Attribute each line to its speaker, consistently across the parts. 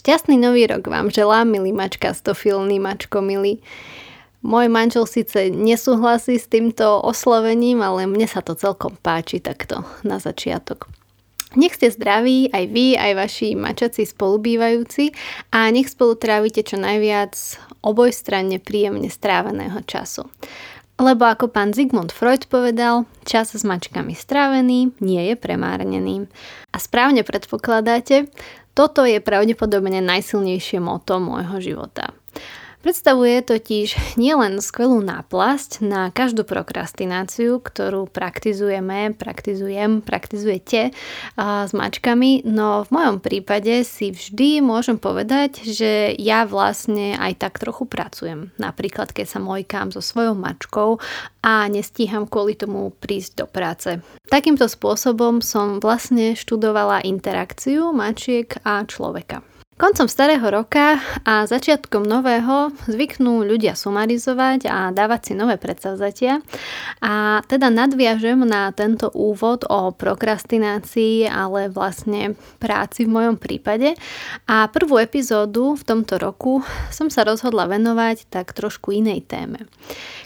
Speaker 1: Šťastný nový rok vám želám, milý mačka stofilný, mačko milý. Môj manžel síce nesúhlasí s týmto oslovením, ale mne sa to celkom páči takto na začiatok. Nech ste zdraví aj vy, aj vaši mačaci spolubývajúci a nech spolu trávite čo najviac obojstranne príjemne stráveného času. Lebo ako pán Zigmund Freud povedal, čas s mačkami strávený nie je premárnený. A správne predpokladáte, toto je pravdepodobne najsilnejšie moto môjho života. Predstavuje totiž nielen skvelú náplasť na každú prokrastináciu, ktorú praktizujeme, praktizujem, praktizujete s mačkami, no v mojom prípade si vždy môžem povedať, že ja vlastne aj tak trochu pracujem. Napríklad, keď sa mojkám so svojou mačkou a nestíham kvôli tomu prísť do práce. Takýmto spôsobom som vlastne študovala interakciu mačiek a človeka. Koncom starého roka a začiatkom nového zvyknú ľudia sumarizovať a dávať si nové predsavzatia a teda nadviažem na tento úvod o prokrastinácii, ale vlastne práci v mojom prípade a prvú epizódu v tomto roku som sa rozhodla venovať tak trošku inej téme.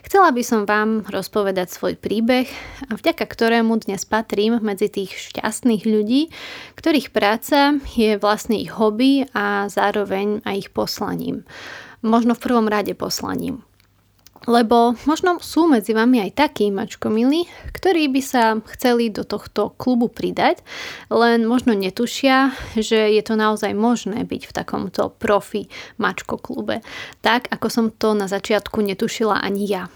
Speaker 1: Chcela by som vám rozpovedať svoj príbeh, vďaka ktorému dnes patrím medzi tých šťastných ľudí, ktorých práca je vlastne ich hobby a zároveň aj ich poslaním. Možno v prvom rade poslaním. Lebo možno sú medzi vami aj takí mačkomili, ktorí by sa chceli do tohto klubu pridať, len možno netušia, že je to naozaj možné byť v takomto profi mačko klube. Tak, ako som to na začiatku netušila ani ja.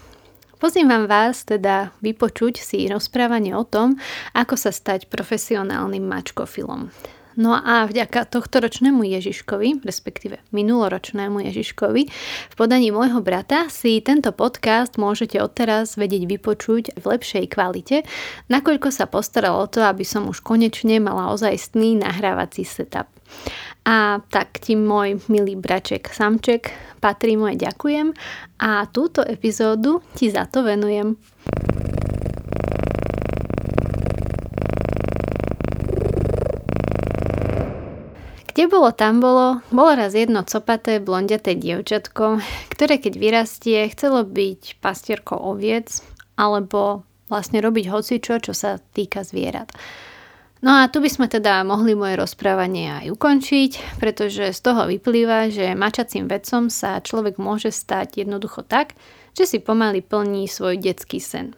Speaker 1: Pozývam vás teda vypočuť si rozprávanie o tom, ako sa stať profesionálnym mačkofilom. No a vďaka tohto ročnému Ježiškovi, respektíve minuloročnému Ježiškovi, v podaní môjho brata si tento podcast môžete odteraz vedieť vypočuť v lepšej kvalite, nakoľko sa postaral o to, aby som už konečne mala ozajstný nahrávací setup. A tak ti môj milý braček Samček patrí moje ďakujem a túto epizódu ti za to venujem. Kde bolo, tam bolo, bolo raz jedno copaté, blondiaté dievčatko, ktoré keď vyrastie, chcelo byť pastierkou oviec alebo vlastne robiť hocičo, čo sa týka zvierat. No a tu by sme teda mohli moje rozprávanie aj ukončiť, pretože z toho vyplýva, že mačacím vedcom sa človek môže stať jednoducho tak, že si pomaly plní svoj detský sen.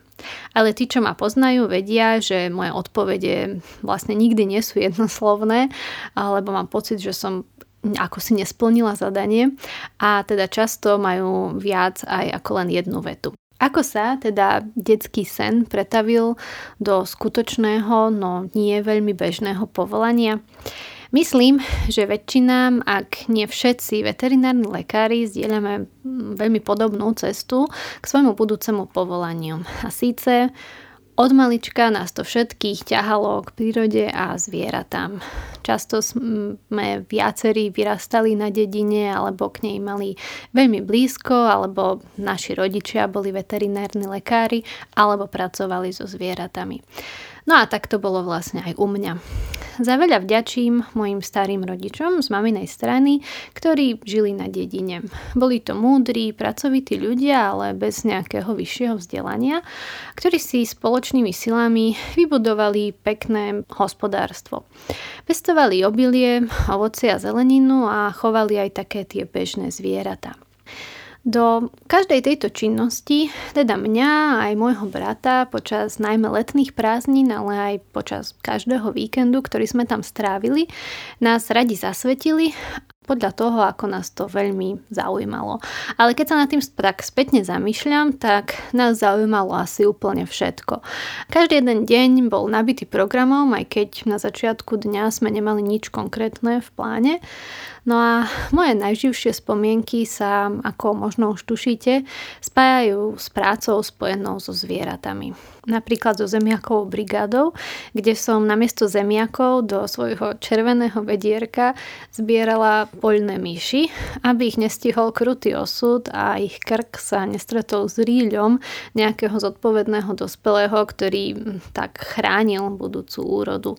Speaker 1: Ale tí, čo ma poznajú, vedia, že moje odpovede vlastne nikdy nie sú jednoslovné, lebo mám pocit, že som ako si nesplnila zadanie a teda často majú viac aj ako len jednu vetu. Ako sa teda detský sen pretavil do skutočného, no nie veľmi bežného povolania? Myslím, že väčšina, ak nie všetci veterinárni lekári zdieľame veľmi podobnú cestu k svojmu budúcemu povolaniu. A síce od malička nás to všetkých ťahalo k prírode a zvieratám. Často sme viacerí vyrastali na dedine alebo k nej mali veľmi blízko, alebo naši rodičia boli veterinárni lekári alebo pracovali so zvieratami. No a tak to bolo vlastne aj u mňa. Za veľa vďačím mojim starým rodičom z maminej strany, ktorí žili na dedine. Boli to múdri, pracovití ľudia, ale bez nejakého vyššieho vzdelania, ktorí si spoločnými silami vybudovali pekné hospodárstvo. Pestovali obilie, ovocie a zeleninu a chovali aj také tie bežné zvieratá. Do každej tejto činnosti, teda mňa aj môjho brata počas najmä letných prázdnin, ale aj počas každého víkendu, ktorý sme tam strávili, nás radi zasvetili podľa toho, ako nás to veľmi zaujímalo. Ale keď sa nad tým tak spätne zamýšľam, tak nás zaujímalo asi úplne všetko. Každý jeden deň bol nabitý programom, aj keď na začiatku dňa sme nemali nič konkrétne v pláne. No a moje najživšie spomienky sa, ako možno už tušíte, spájajú s prácou spojenou so zvieratami. Napríklad so zemiakovou brigádou, kde som namiesto zemiakov do svojho červeného vedierka zbierala poľné myši, aby ich nestihol krutý osud a ich krk sa nestretol s ríľom nejakého zodpovedného dospelého, ktorý tak chránil budúcu úrodu.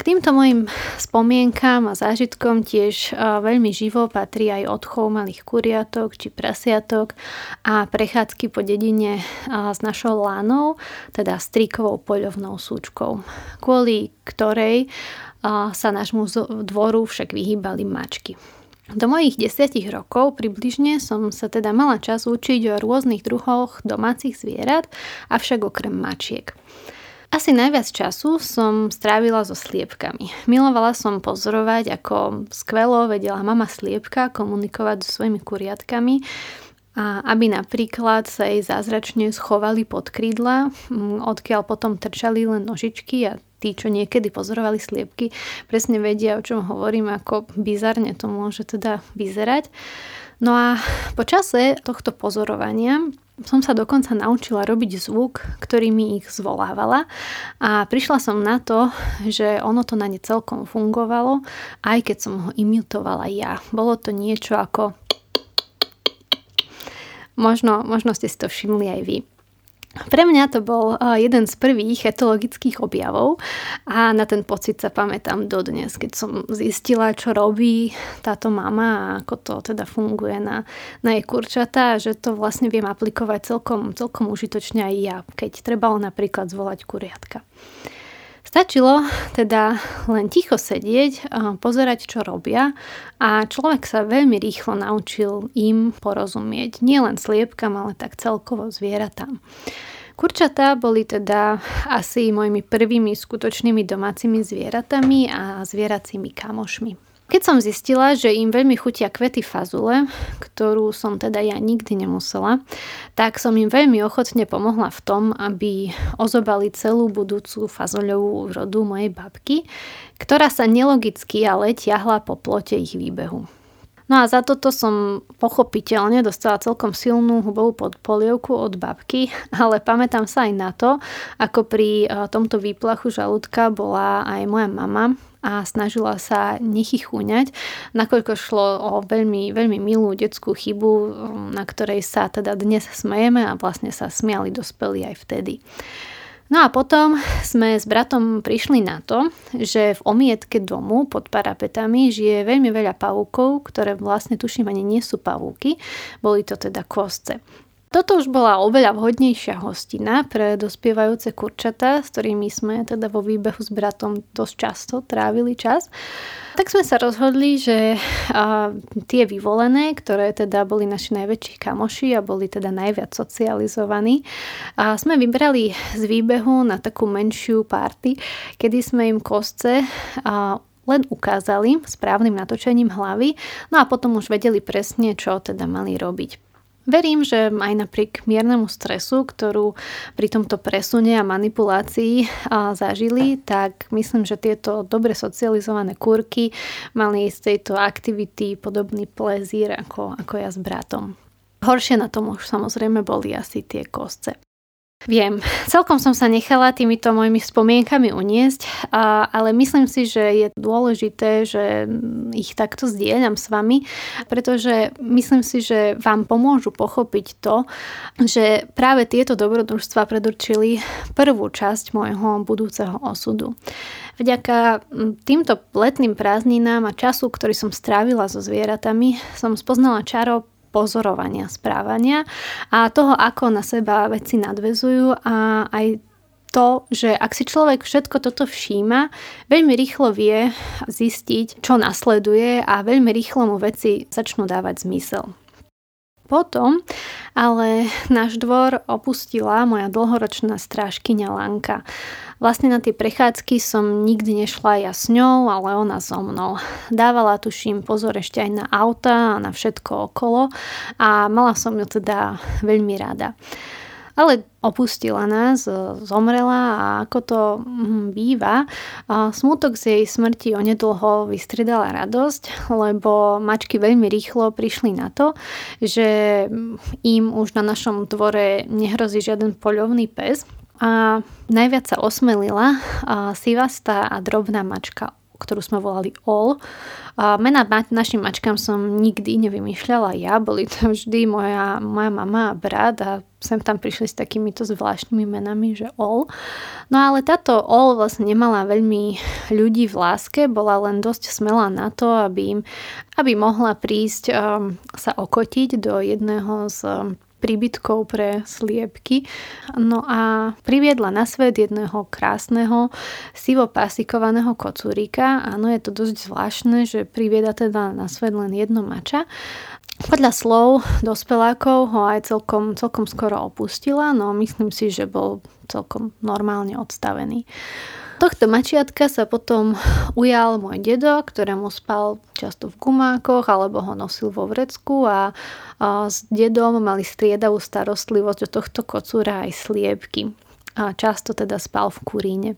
Speaker 1: K týmto mojim spomienkám a zážitkom tiež veľmi živo patrí aj odchov malých kuriatok či prasiatok a prechádzky po dedine s našou lánou, teda strikovou poľovnou súčkou, kvôli ktorej sa nášmu dvoru však vyhýbali mačky. Do mojich desiatich rokov približne som sa teda mala čas učiť o rôznych druhoch domácich zvierat, avšak okrem mačiek. Asi najviac času som strávila so sliepkami. Milovala som pozorovať, ako skvelo vedela mama sliepka komunikovať so svojimi kuriatkami, a aby napríklad sa jej zázračne schovali pod krídla, odkiaľ potom trčali len nožičky a tí, čo niekedy pozorovali sliepky, presne vedia, o čom hovorím, ako bizarne to môže teda vyzerať. No a po čase tohto pozorovania som sa dokonca naučila robiť zvuk, ktorý mi ich zvolávala a prišla som na to, že ono to na ne celkom fungovalo, aj keď som ho imitovala ja. Bolo to niečo ako... Možno, možno ste si to všimli aj vy. Pre mňa to bol jeden z prvých etologických objavov a na ten pocit sa pamätám dodnes, keď som zistila, čo robí táto mama a ako to teda funguje na, na jej kurčata, že to vlastne viem aplikovať celkom, celkom užitočne aj ja, keď trebalo napríklad zvolať kuriatka. Stačilo teda len ticho sedieť, pozerať, čo robia a človek sa veľmi rýchlo naučil im porozumieť. Nie len sliepkam, ale tak celkovo zvieratám. Kurčatá boli teda asi mojimi prvými skutočnými domácimi zvieratami a zvieracími kamošmi. Keď som zistila, že im veľmi chutia kvety fazule, ktorú som teda ja nikdy nemusela, tak som im veľmi ochotne pomohla v tom, aby ozobali celú budúcu fazoľovú rodu mojej babky, ktorá sa nelogicky ale tiahla po plote ich výbehu. No a za toto som pochopiteľne dostala celkom silnú hubovú podpolievku od babky, ale pamätám sa aj na to, ako pri eh, tomto výplachu žalúdka bola aj moja mama a snažila sa nechychúňať, nakoľko šlo o veľmi, veľmi milú detskú chybu, na ktorej sa teda dnes smejeme a vlastne sa smiali dospelí aj vtedy. No a potom sme s bratom prišli na to, že v omietke domu pod parapetami žije veľmi veľa pavúkov, ktoré vlastne tuším ani nie sú pavúky, boli to teda kostce. Toto už bola oveľa vhodnejšia hostina pre dospievajúce kurčatá, s ktorými sme teda vo výbehu s bratom dosť často trávili čas. Tak sme sa rozhodli, že a, tie vyvolené, ktoré teda boli naši najväčší kamoši a boli teda najviac socializovaní, a sme vybrali z výbehu na takú menšiu party, kedy sme im kostce a, len ukázali správnym natočením hlavy, no a potom už vedeli presne, čo teda mali robiť. Verím, že aj napriek miernemu stresu, ktorú pri tomto presune a manipulácii zažili, tak myslím, že tieto dobre socializované kurky mali z tejto aktivity podobný plezír ako, ako ja s bratom. Horšie na tom už samozrejme boli asi tie kostce. Viem, celkom som sa nechala týmito mojimi spomienkami uniesť, a, ale myslím si, že je dôležité, že ich takto zdieľam s vami, pretože myslím si, že vám pomôžu pochopiť to, že práve tieto dobrodružstva predurčili prvú časť môjho budúceho osudu. Vďaka týmto letným prázdninám a času, ktorý som strávila so zvieratami, som spoznala čaro pozorovania správania a toho, ako na seba veci nadvezujú a aj to, že ak si človek všetko toto všíma, veľmi rýchlo vie zistiť, čo nasleduje a veľmi rýchlo mu veci začnú dávať zmysel. Potom ale náš dvor opustila moja dlhoročná strážkyňa Lanka. Vlastne na tie prechádzky som nikdy nešla ja s ňou, ale ona so mnou. Dávala, tuším, pozor ešte aj na auta a na všetko okolo a mala som ju teda veľmi rada. Ale opustila nás, zomrela a ako to hm, býva, smutok z jej smrti onedlho vystridala radosť, lebo mačky veľmi rýchlo prišli na to, že im už na našom dvore nehrozí žiaden poľovný pes, a najviac sa osmelila a sivastá a drobná mačka ktorú sme volali All. A mena našim mačkám som nikdy nevymýšľala ja, boli to vždy moja, moja mama a brat a sem tam prišli s takýmito zvláštnymi menami, že All. No ale táto All vlastne nemala veľmi ľudí v láske, bola len dosť smelá na to, aby, im, aby mohla prísť um, sa okotiť do jedného z um, príbytkov pre sliepky. No a priviedla na svet jedného krásneho sivopasikovaného kocúrika. Áno, je to dosť zvláštne, že privieda teda na svet len jedno mača. Podľa slov dospelákov ho aj celkom, celkom skoro opustila, no myslím si, že bol celkom normálne odstavený. Tohto mačiatka sa potom ujal môj dedo, ktorému spal často v gumákoch alebo ho nosil vo vrecku a, a s dedom mali striedavú starostlivosť o tohto kocúra aj sliepky. A často teda spal v kuríne.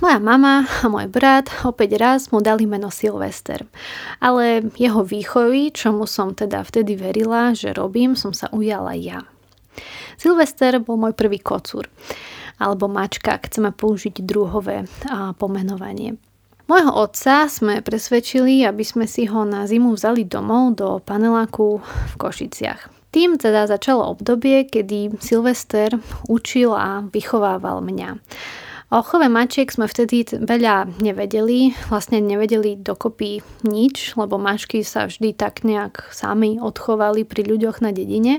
Speaker 1: Moja mama a môj brat opäť raz mu dali meno Silvester. Ale jeho výchovy, čomu som teda vtedy verila, že robím, som sa ujala ja. Silvester bol môj prvý kocúr alebo mačka, ak chceme použiť druhové pomenovanie. Môjho otca sme presvedčili, aby sme si ho na zimu vzali domov do paneláku v Košiciach. Tým teda začalo obdobie, kedy Silvester učil a vychovával mňa. O chove mačiek sme vtedy veľa nevedeli, vlastne nevedeli dokopy nič, lebo mačky sa vždy tak nejak sami odchovali pri ľuďoch na dedine.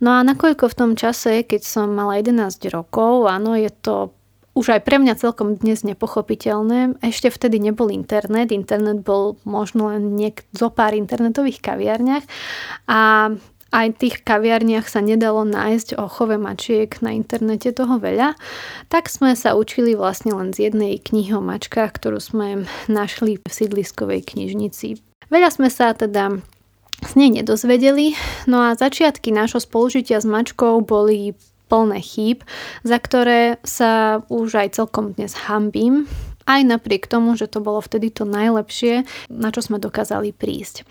Speaker 1: No a nakoľko v tom čase, keď som mala 11 rokov, áno, je to už aj pre mňa celkom dnes nepochopiteľné. Ešte vtedy nebol internet, internet bol možno len niek- zo pár internetových kaviarniach a aj v tých kaviarniach sa nedalo nájsť o chove mačiek na internete toho veľa, tak sme sa učili vlastne len z jednej knihy o mačkách, ktorú sme našli v sídliskovej knižnici. Veľa sme sa teda z nej nedozvedeli, no a začiatky nášho spolužitia s mačkou boli plné chýb, za ktoré sa už aj celkom dnes hambím, aj napriek tomu, že to bolo vtedy to najlepšie, na čo sme dokázali prísť.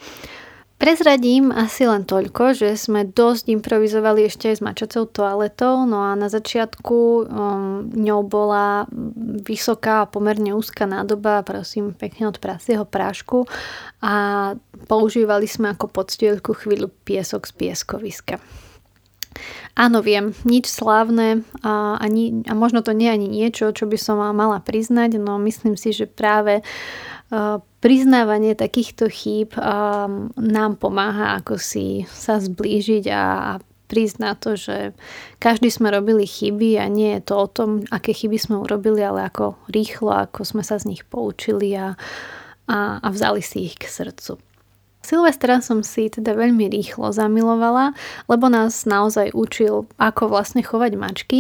Speaker 1: Prezradím asi len toľko, že sme dosť improvizovali ešte aj s mačacou toaletou, no a na začiatku um, ňou bola vysoká a pomerne úzka nádoba, prosím, pekne od prasieho prášku a používali sme ako podstielku chvíľu piesok z pieskoviska. Áno, viem, nič slávne a, ani, a možno to nie ani niečo, čo by som mala priznať, no myslím si, že práve priznávanie takýchto chýb nám pomáha ako si sa zblížiť a, na to, že každý sme robili chyby a nie je to o tom, aké chyby sme urobili, ale ako rýchlo, ako sme sa z nich poučili a, a, a vzali si ich k srdcu. Silvestra som si teda veľmi rýchlo zamilovala, lebo nás naozaj učil, ako vlastne chovať mačky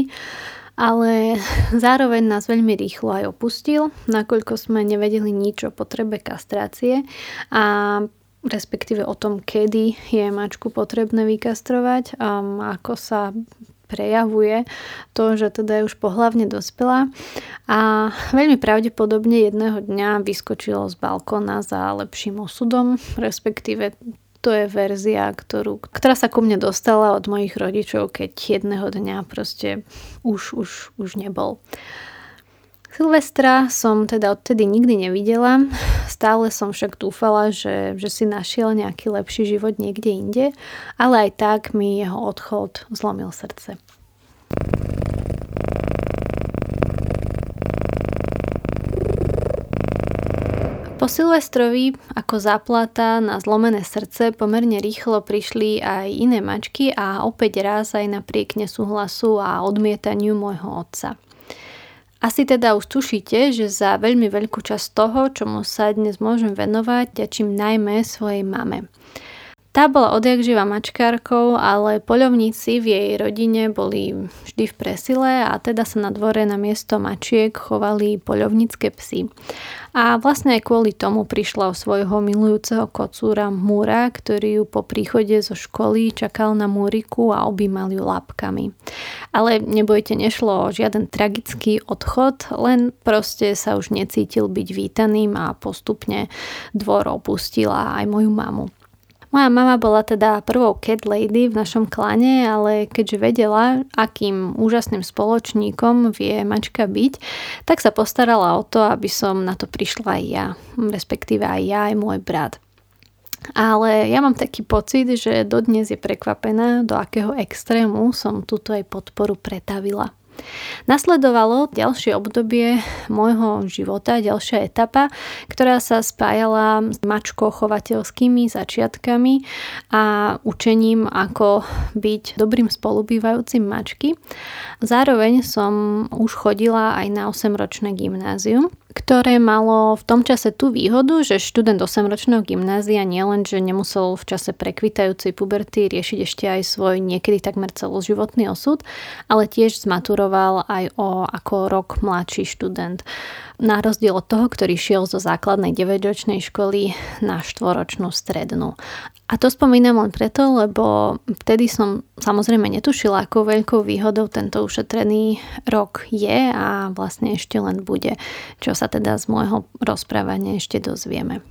Speaker 1: ale zároveň nás veľmi rýchlo aj opustil, nakoľko sme nevedeli nič o potrebe kastrácie a respektíve o tom, kedy je mačku potrebné vykastrovať, um, ako sa prejavuje to, že teda je už pohlavne dospelá. A veľmi pravdepodobne jedného dňa vyskočilo z balkóna za lepším osudom, respektíve to je verzia, ktorú, ktorá sa ku mne dostala od mojich rodičov, keď jedného dňa proste už, už, už nebol. Silvestra som teda odtedy nikdy nevidela, stále som však dúfala, že, že si našiel nejaký lepší život niekde inde, ale aj tak mi jeho odchod zlomil srdce. Po Silvestrovi ako záplata na zlomené srdce pomerne rýchlo prišli aj iné mačky a opäť raz aj napriek nesúhlasu a odmietaniu môjho otca. Asi teda už tušíte, že za veľmi veľkú časť toho, čomu sa dnes môžem venovať, ďačím najmä svojej mame. Tá bola odjak živa mačkárkou, ale poľovníci v jej rodine boli vždy v presile a teda sa na dvore na miesto mačiek chovali poľovnícke psy. A vlastne aj kvôli tomu prišla o svojho milujúceho kocúra Múra, ktorý ju po príchode zo školy čakal na Múriku a objímal ju lápkami. Ale nebojte, nešlo o žiaden tragický odchod, len proste sa už necítil byť vítaným a postupne dvor opustila aj moju mamu. Moja mama bola teda prvou cat lady v našom klane, ale keďže vedela, akým úžasným spoločníkom vie mačka byť, tak sa postarala o to, aby som na to prišla aj ja, respektíve aj ja, aj môj brat. Ale ja mám taký pocit, že dodnes je prekvapená, do akého extrému som túto aj podporu pretavila. Nasledovalo ďalšie obdobie môjho života, ďalšia etapa, ktorá sa spájala s mačko-chovateľskými začiatkami a učením, ako byť dobrým spolubývajúcim mačky. Zároveň som už chodila aj na 8-ročné gymnázium, ktoré malo v tom čase tú výhodu, že študent 8-ročného gymnázia nielen, že nemusel v čase prekvitajúcej puberty riešiť ešte aj svoj niekedy takmer celoživotný osud, ale tiež zmaturoval aj o ako rok mladší študent. Na rozdiel od toho, ktorý šiel zo základnej 9-ročnej školy na štvoročnú strednú. A to spomínam len preto, lbo vtedy som samozrejme netušila, akou veľkou výhodou tento ušetrený rok je a vlastne ešte len bude, čo sa teda z môjho rozprávania ešte dozvieme.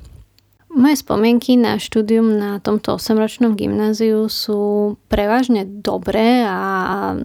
Speaker 1: Moje spomienky na štúdium na tomto 8-ročnom gymnáziu sú prevažne dobré a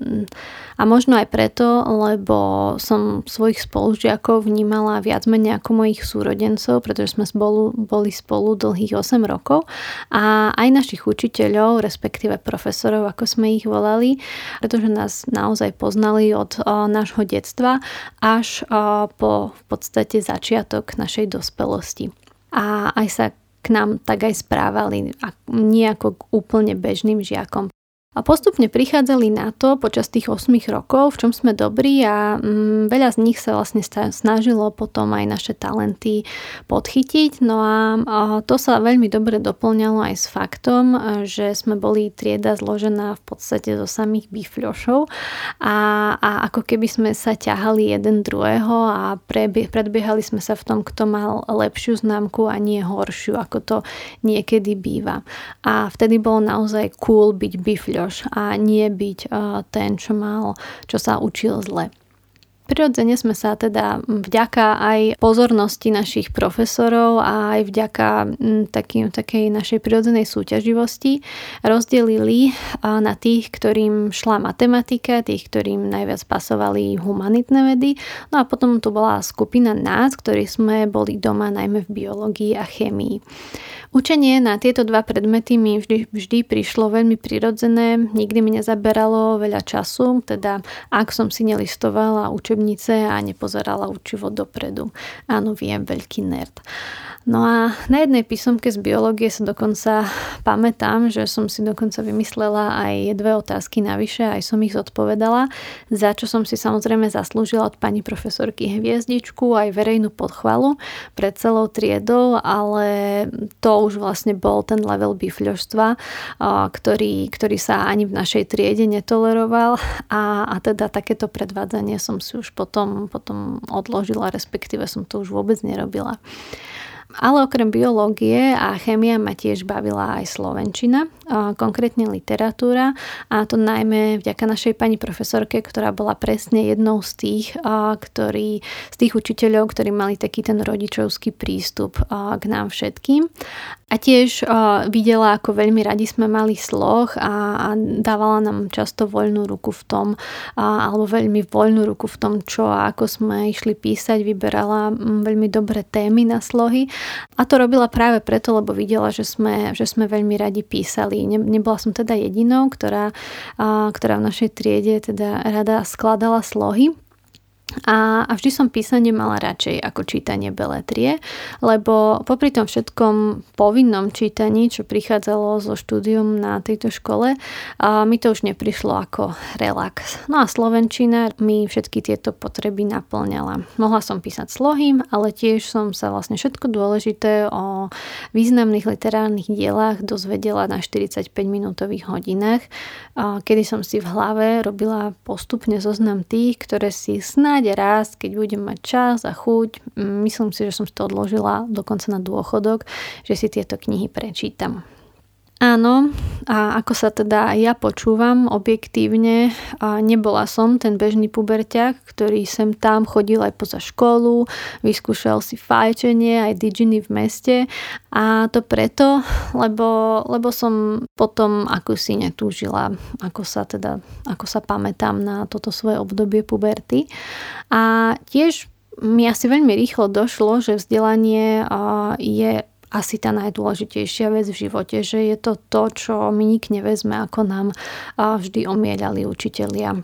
Speaker 1: a možno aj preto, lebo som svojich spolužiakov vnímala viac menej ako mojich súrodencov, pretože sme spolu, boli spolu dlhých 8 rokov a aj našich učiteľov, respektíve profesorov, ako sme ich volali, pretože nás naozaj poznali od o, nášho detstva až o, po v podstate začiatok našej dospelosti. A aj sa k nám tak aj správali, nie ako k úplne bežným žiakom. A postupne prichádzali na to počas tých 8 rokov, v čom sme dobrí a mm, veľa z nich sa vlastne snažilo potom aj naše talenty podchytiť. No a, a to sa veľmi dobre doplňalo aj s faktom, že sme boli trieda zložená v podstate zo samých bifľošov a, a ako keby sme sa ťahali jeden druhého a predbiehali sme sa v tom, kto mal lepšiu známku a nie horšiu, ako to niekedy býva. A vtedy bolo naozaj cool byť bifľoš Jož a nie byť ten, čo mal, čo sa učil zle. Prirodzene sme sa teda vďaka aj pozornosti našich profesorov a aj vďaka taký, takej našej prirodzenej súťaživosti rozdelili na tých, ktorým šla matematika, tých, ktorým najviac pasovali humanitné vedy. No a potom tu bola skupina nás, ktorí sme boli doma najmä v biológii a chémii. Učenie na tieto dva predmety mi vždy, vždy prišlo veľmi prirodzené, nikdy mi nezaberalo veľa času, teda ak som si nelistovala učebnice a nepozerala učivo dopredu. Áno, viem, veľký nerd. No a na jednej písomke z biológie sa dokonca pamätám, že som si dokonca vymyslela aj dve otázky navyše, aj som ich zodpovedala, za čo som si samozrejme zaslúžila od pani profesorky hviezdičku, aj verejnú podchvalu pred celou triedou, ale to už vlastne bol ten level bifľožstva, ktorý, ktorý sa ani v našej triede netoleroval a, a teda takéto predvádzanie som si už potom, potom odložila, respektíve som to už vôbec nerobila. Ale okrem biológie a chémia ma tiež bavila aj slovenčina, konkrétne literatúra a to najmä vďaka našej pani profesorke, ktorá bola presne jednou z tých, ktorí, z tých učiteľov, ktorí mali taký ten rodičovský prístup k nám všetkým. A tiež uh, videla, ako veľmi radi sme mali sloh a, a dávala nám často voľnú ruku v tom, uh, alebo veľmi voľnú ruku v tom, čo a ako sme išli písať, vyberala veľmi dobré témy na slohy. A to robila práve preto, lebo videla, že sme, že sme veľmi radi písali. Ne, nebola som teda jedinou, ktorá, uh, ktorá v našej triede teda rada skladala slohy. A, a vždy som písanie mala radšej ako čítanie beletrie, lebo popri tom všetkom povinnom čítaní, čo prichádzalo zo štúdium na tejto škole, a mi to už neprišlo ako relax. No a Slovenčina mi všetky tieto potreby naplňala. Mohla som písať slohy, ale tiež som sa vlastne všetko dôležité o významných literárnych dielach dozvedela na 45 minútových hodinách, kedy som si v hlave robila postupne zoznam tých, ktoré si snáď snáď raz, keď budem mať čas a chuť, myslím si, že som si to odložila dokonca na dôchodok, že si tieto knihy prečítam. Áno, a ako sa teda ja počúvam objektívne, a nebola som ten bežný puberťak, ktorý sem tam chodil aj poza školu, vyskúšal si fajčenie, aj diginy v meste a to preto, lebo, lebo som potom ako si netúžila, ako sa teda, ako sa pamätám na toto svoje obdobie puberty. A tiež mi asi veľmi rýchlo došlo, že vzdelanie je asi tá najdôležitejšia vec v živote, že je to to, čo my nik nevezme, ako nám vždy omielali učitelia.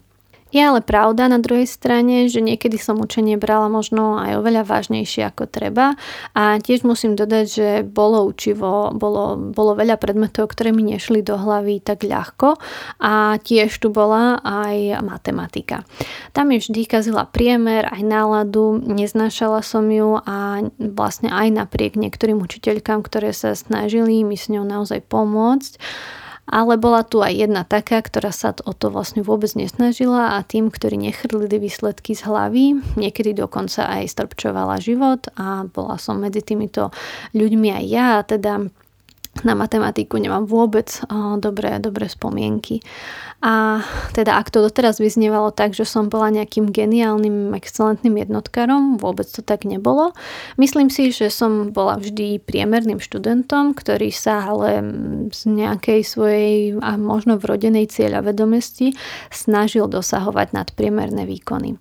Speaker 1: Je ale pravda na druhej strane, že niekedy som učenie brala možno aj oveľa vážnejšie ako treba. A tiež musím dodať, že bolo učivo, bolo, bolo veľa predmetov, ktoré mi nešli do hlavy tak ľahko. A tiež tu bola aj matematika. Tam mi vždy kazila priemer, aj náladu, neznášala som ju a vlastne aj napriek niektorým učiteľkám, ktoré sa snažili mi s ňou naozaj pomôcť, ale bola tu aj jedna taká, ktorá sa o to vlastne vôbec nesnažila a tým, ktorí nechrlili výsledky z hlavy, niekedy dokonca aj strpčovala život a bola som medzi týmito ľuďmi aj ja, teda na matematiku nemám vôbec dobré, dobré spomienky. A teda ak to doteraz vyznievalo tak, že som bola nejakým geniálnym, excelentným jednotkarom, vôbec to tak nebolo. Myslím si, že som bola vždy priemerným študentom, ktorý sa ale z nejakej svojej a možno vrodenej cieľa vedomosti snažil dosahovať nadpriemerné výkony.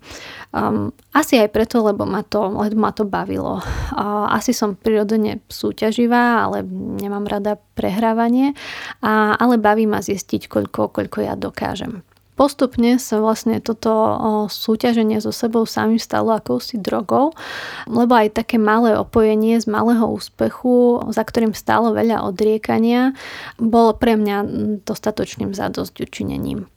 Speaker 1: Um, asi aj preto, lebo ma to, lebo ma to bavilo. Uh, asi som prirodzene súťaživá, ale nemám rada prehrávanie, a, ale baví ma zistiť, koľko, koľko ja dokážem. Postupne sa vlastne toto súťaženie so sebou samým stalo akousi drogou, lebo aj také malé opojenie z malého úspechu, za ktorým stálo veľa odriekania, bolo pre mňa dostatočným zadosť učinením.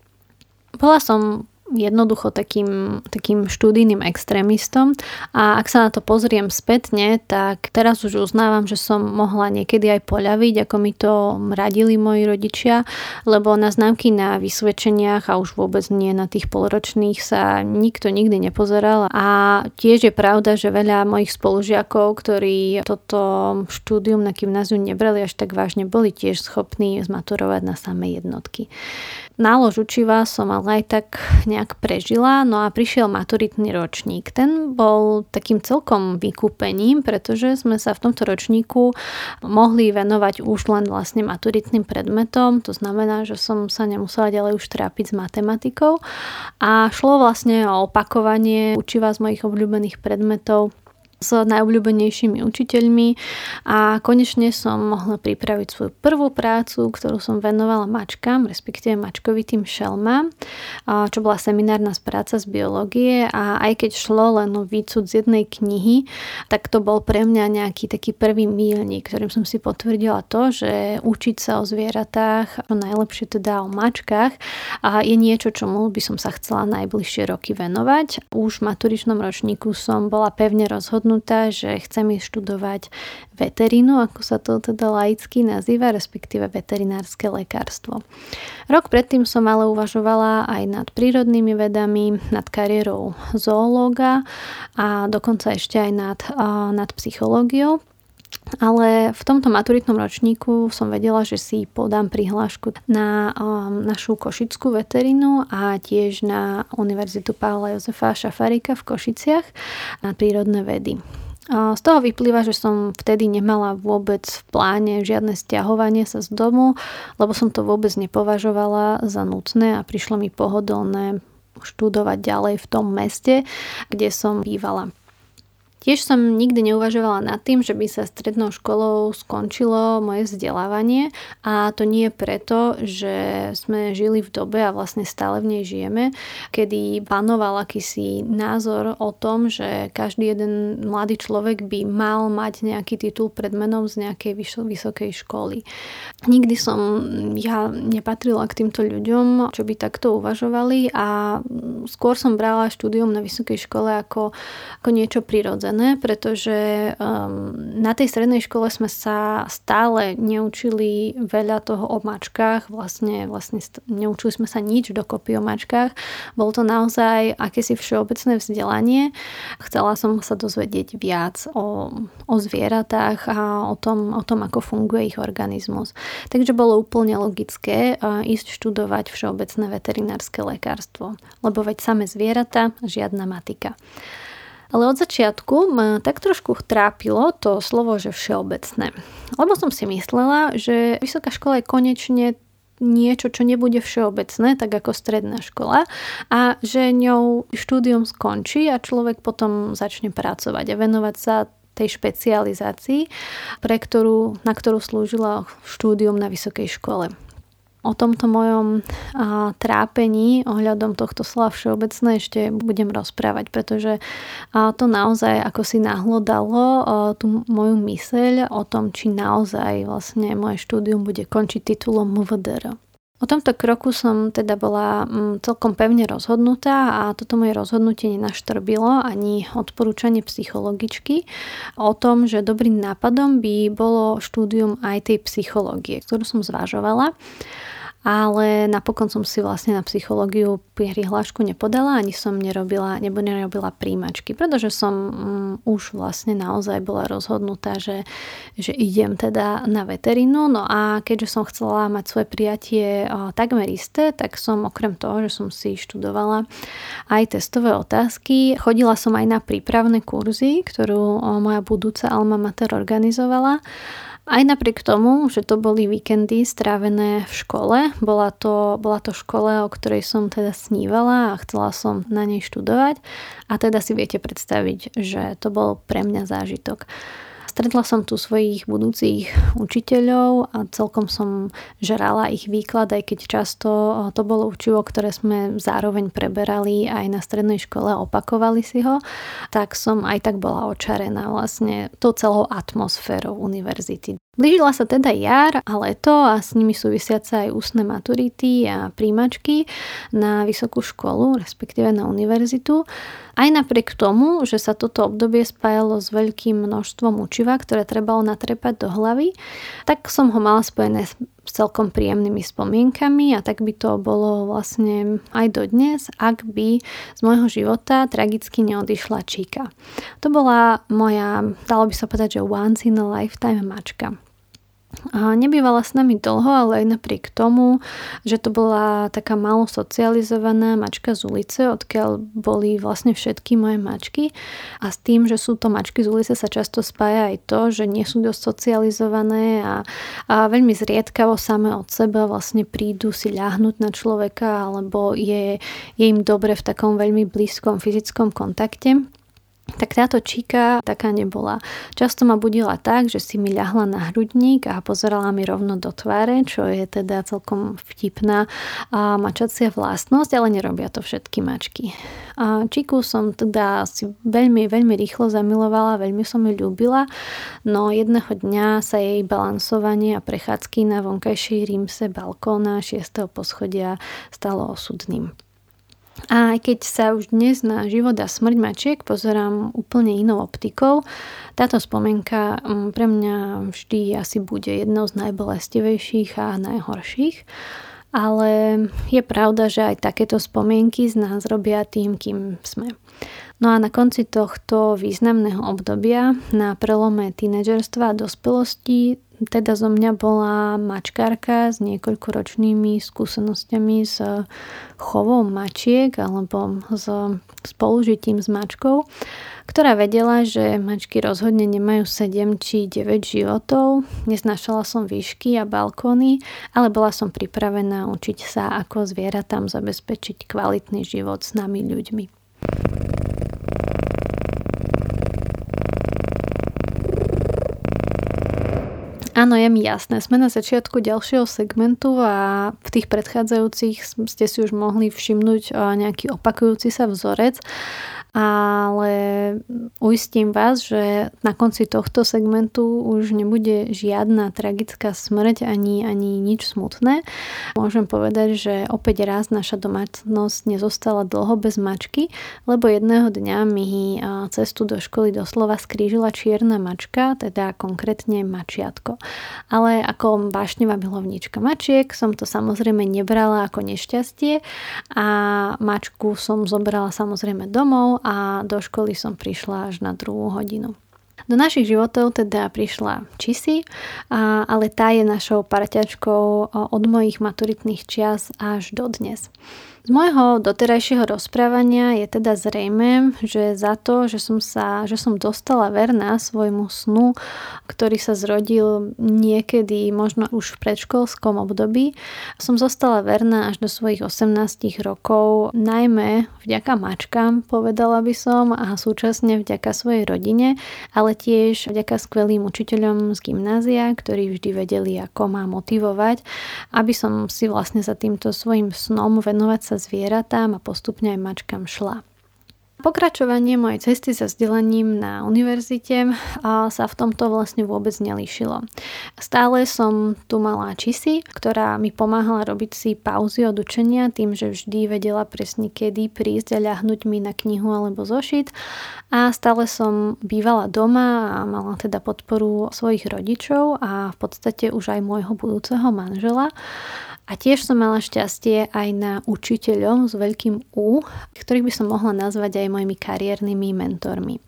Speaker 1: Bola som jednoducho takým, takým štúdijným extrémistom a ak sa na to pozriem spätne, tak teraz už uznávam, že som mohla niekedy aj poľaviť, ako mi to radili moji rodičia, lebo na známky na vysvedčeniach a už vôbec nie na tých polročných sa nikto nikdy nepozeral a tiež je pravda, že veľa mojich spolužiakov, ktorí toto štúdium na gymnáziu nebrali až tak vážne, boli tiež schopní zmaturovať na samé jednotky. Nálož učiva som ale aj tak nejak prežila, no a prišiel maturitný ročník. Ten bol takým celkom vykúpením, pretože sme sa v tomto ročníku mohli venovať už len vlastne maturitným predmetom, to znamená, že som sa nemusela ďalej už trápiť s matematikou. A šlo vlastne o opakovanie učiva z mojich obľúbených predmetov s najobľúbenejšími učiteľmi a konečne som mohla pripraviť svoju prvú prácu, ktorú som venovala mačkám, respektíve mačkovitým šelmám, čo bola seminárna práca z biológie a aj keď šlo len o výcud z jednej knihy, tak to bol pre mňa nejaký taký prvý mílnik, ktorým som si potvrdila to, že učiť sa o zvieratách, a najlepšie teda o mačkách, a je niečo, čomu by som sa chcela najbližšie roky venovať. Už v maturičnom ročníku som bola pevne rozhodnutá rozhodnutá, že chcem ísť študovať veterínu, ako sa to teda laicky nazýva, respektíve veterinárske lekárstvo. Rok predtým som ale uvažovala aj nad prírodnými vedami, nad kariérou zoológa a dokonca ešte aj nad, nad psychológiou. Ale v tomto maturitnom ročníku som vedela, že si podám prihlášku na um, našu košickú veterinu a tiež na Univerzitu Pavla Jozefa Šafarika v Košiciach na prírodné vedy. Z toho vyplýva, že som vtedy nemala vôbec v pláne žiadne stiahovanie sa z domu, lebo som to vôbec nepovažovala za nutné a prišlo mi pohodlné študovať ďalej v tom meste, kde som bývala. Tiež som nikdy neuvažovala nad tým, že by sa strednou školou skončilo moje vzdelávanie a to nie preto, že sme žili v dobe a vlastne stále v nej žijeme, kedy panoval akýsi názor o tom, že každý jeden mladý človek by mal mať nejaký titul pred menom z nejakej vysokej školy. Nikdy som ja nepatrila k týmto ľuďom, čo by takto uvažovali a skôr som brala štúdium na vysokej škole ako, ako niečo prirodzené prirodzené, pretože um, na tej strednej škole sme sa stále neučili veľa toho o mačkách, vlastne, vlastne neučili sme sa nič dokopy o mačkách. Bolo to naozaj akési všeobecné vzdelanie. Chcela som sa dozvedieť viac o, o zvieratách a o tom, o tom, ako funguje ich organizmus. Takže bolo úplne logické uh, ísť študovať všeobecné veterinárske lekárstvo, lebo veď same zvieratá, žiadna matika. Ale od začiatku ma tak trošku trápilo to slovo, že všeobecné. Lebo som si myslela, že vysoká škola je konečne niečo, čo nebude všeobecné, tak ako stredná škola a že ňou štúdium skončí a človek potom začne pracovať a venovať sa tej špecializácii, pre ktorú, na ktorú slúžila štúdium na vysokej škole o tomto mojom a, trápení ohľadom tohto slova všeobecné ešte budem rozprávať, pretože a, to naozaj ako si nahlodalo a, tú moju myseľ o tom, či naozaj vlastne moje štúdium bude končiť titulom MVDR. O tomto kroku som teda bola mm, celkom pevne rozhodnutá a toto moje rozhodnutie nenaštrbilo ani odporúčanie psychologičky o tom, že dobrým nápadom by bolo štúdium aj tej psychológie, ktorú som zvažovala ale napokon som si vlastne na psychológiu prihlášku nepodala, ani som nerobila, nebo nerobila príjmačky, pretože som um, už vlastne naozaj bola rozhodnutá, že, že idem teda na veterínu, no a keďže som chcela mať svoje prijatie takmer isté, tak som okrem toho, že som si študovala aj testové otázky, chodila som aj na prípravné kurzy, ktorú moja budúca alma mater organizovala aj napriek tomu, že to boli víkendy strávené v škole, bola to, bola to škola, o ktorej som teda snívala a chcela som na nej študovať a teda si viete predstaviť, že to bol pre mňa zážitok. Stretla som tu svojich budúcich učiteľov a celkom som žerala ich výklad, aj keď často to bolo učivo, ktoré sme zároveň preberali aj na strednej škole, opakovali si ho, tak som aj tak bola očarená vlastne tou celou atmosférou univerzity. Blížila sa teda jar a leto a s nimi súvisiace aj ústne maturity a príjmačky na vysokú školu, respektíve na univerzitu. Aj napriek tomu, že sa toto obdobie spájalo s veľkým množstvom učiva, ktoré trebalo natrepať do hlavy, tak som ho mala spojené celkom príjemnými spomienkami a tak by to bolo vlastne aj dodnes, ak by z môjho života tragicky neodišla Číka. To bola moja, dalo by sa povedať, že once in a lifetime mačka. Nebývala s nami dlho, ale aj napriek tomu, že to bola taká malo socializovaná mačka z ulice, odkiaľ boli vlastne všetky moje mačky. A s tým, že sú to mačky z ulice, sa často spája aj to, že nie sú dosť socializované a, a veľmi zriedkavo same od seba vlastne prídu si ľahnúť na človeka alebo je, je im dobre v takom veľmi blízkom fyzickom kontakte tak táto číka taká nebola. Často ma budila tak, že si mi ľahla na hrudník a pozerala mi rovno do tváre, čo je teda celkom vtipná a mačacia vlastnosť, ale nerobia to všetky mačky. A Čiku som teda si veľmi, veľmi rýchlo zamilovala, veľmi som ju ľúbila, no jedného dňa sa jej balansovanie a prechádzky na vonkajšej rímse balkóna 6. poschodia stalo osudným. A aj keď sa už dnes na život a smrť mačiek pozerám úplne inou optikou, táto spomienka mm, pre mňa vždy asi bude jednou z najbolestivejších a najhorších. Ale je pravda, že aj takéto spomienky z nás robia tým, kým sme. No a na konci tohto významného obdobia, na prelome tínedžerstva a dospelosti, teda zo mňa bola mačkárka s niekoľkoročnými skúsenostiami s chovom mačiek alebo s spolužitím s mačkou, ktorá vedela, že mačky rozhodne nemajú 7 či 9 životov. Nesnášala som výšky a balkóny, ale bola som pripravená učiť sa, ako zvieratám zabezpečiť kvalitný život s nami ľuďmi. Áno, je mi jasné. Sme na začiatku ďalšieho segmentu a v tých predchádzajúcich ste si už mohli všimnúť nejaký opakujúci sa vzorec. Ale uistím vás, že na konci tohto segmentu už nebude žiadna tragická smrť ani, ani nič smutné. Môžem povedať, že opäť raz naša domácnosť nezostala dlho bez mačky, lebo jedného dňa mi cestu do školy doslova skrížila čierna mačka, teda konkrétne mačiatko. Ale ako vášnevá milovníčka mačiek som to samozrejme nebrala ako nešťastie a mačku som zobrala samozrejme domov a do školy som prišla až na druhú hodinu. Do našich životov teda prišla Čisi, ale tá je našou parťačkou od mojich maturitných čias až do dnes. Z môjho doterajšieho rozprávania je teda zrejme, že za to, že som, sa, že som dostala verná svojmu snu, ktorý sa zrodil niekedy možno už v predškolskom období, som zostala verná až do svojich 18 rokov, najmä vďaka mačkám, povedala by som, a súčasne vďaka svojej rodine, ale tiež vďaka skvelým učiteľom z gymnázia, ktorí vždy vedeli, ako má motivovať, aby som si vlastne za týmto svojim snom venovať sa zvieratám a postupne aj mačkám šla. Pokračovanie mojej cesty za vzdelaním na univerzite sa v tomto vlastne vôbec nelíšilo. Stále som tu mala čisi, ktorá mi pomáhala robiť si pauzy od učenia tým, že vždy vedela presne kedy prísť a ľahnuť mi na knihu alebo zošit a stále som bývala doma a mala teda podporu svojich rodičov a v podstate už aj môjho budúceho manžela. A tiež som mala šťastie aj na učiteľov s veľkým U, ktorých by som mohla nazvať aj mojimi kariérnymi mentormi.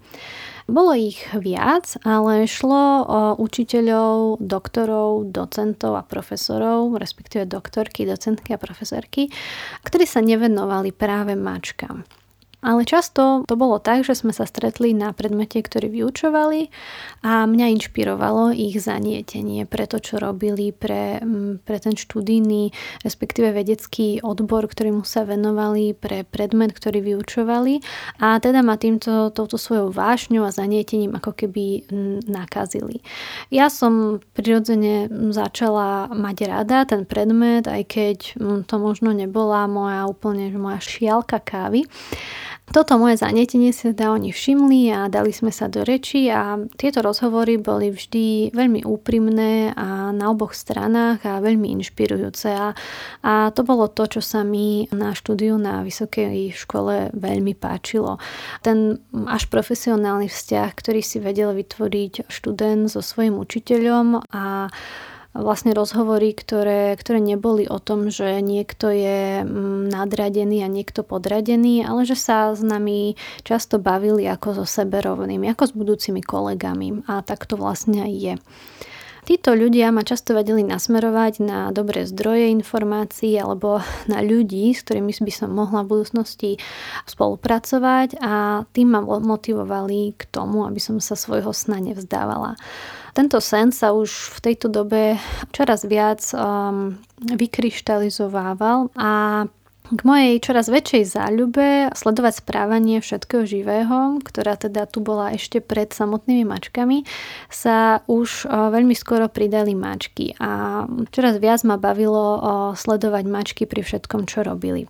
Speaker 1: Bolo ich viac, ale šlo o učiteľov, doktorov, docentov a profesorov, respektíve doktorky, docentky a profesorky, ktorí sa nevenovali práve mačkám. Ale často to bolo tak, že sme sa stretli na predmete, ktorý vyučovali a mňa inšpirovalo ich zanietenie pre to, čo robili, pre, pre ten študijný, respektíve vedecký odbor, ktorý mu sa venovali, pre predmet, ktorý vyučovali a teda ma týmto, touto svojou vášňou a zanietením ako keby nakazili. Ja som prirodzene začala mať rada ten predmet, aj keď to možno nebola moja úplne moja šialka kávy. Toto moje zanietenie si teda oni všimli a dali sme sa do reči a tieto rozhovory boli vždy veľmi úprimné a na oboch stranách a veľmi inšpirujúce a, a to bolo to, čo sa mi na štúdiu na vysokej škole veľmi páčilo. Ten až profesionálny vzťah, ktorý si vedel vytvoriť študent so svojím učiteľom a vlastne rozhovory, ktoré, ktoré neboli o tom, že niekto je mm, nadradený a niekto podradený, ale že sa s nami často bavili ako so seberovnými, ako s budúcimi kolegami a tak to vlastne aj je. Títo ľudia ma často vedeli nasmerovať na dobré zdroje informácií alebo na ľudí, s ktorými by som mohla v budúcnosti spolupracovať a tým ma motivovali k tomu, aby som sa svojho sna nevzdávala. Tento sen sa už v tejto dobe čoraz viac um, vykryštalizovával a k mojej čoraz väčšej záľube sledovať správanie všetkého živého, ktorá teda tu bola ešte pred samotnými mačkami, sa už veľmi skoro pridali mačky a čoraz viac ma bavilo sledovať mačky pri všetkom, čo robili.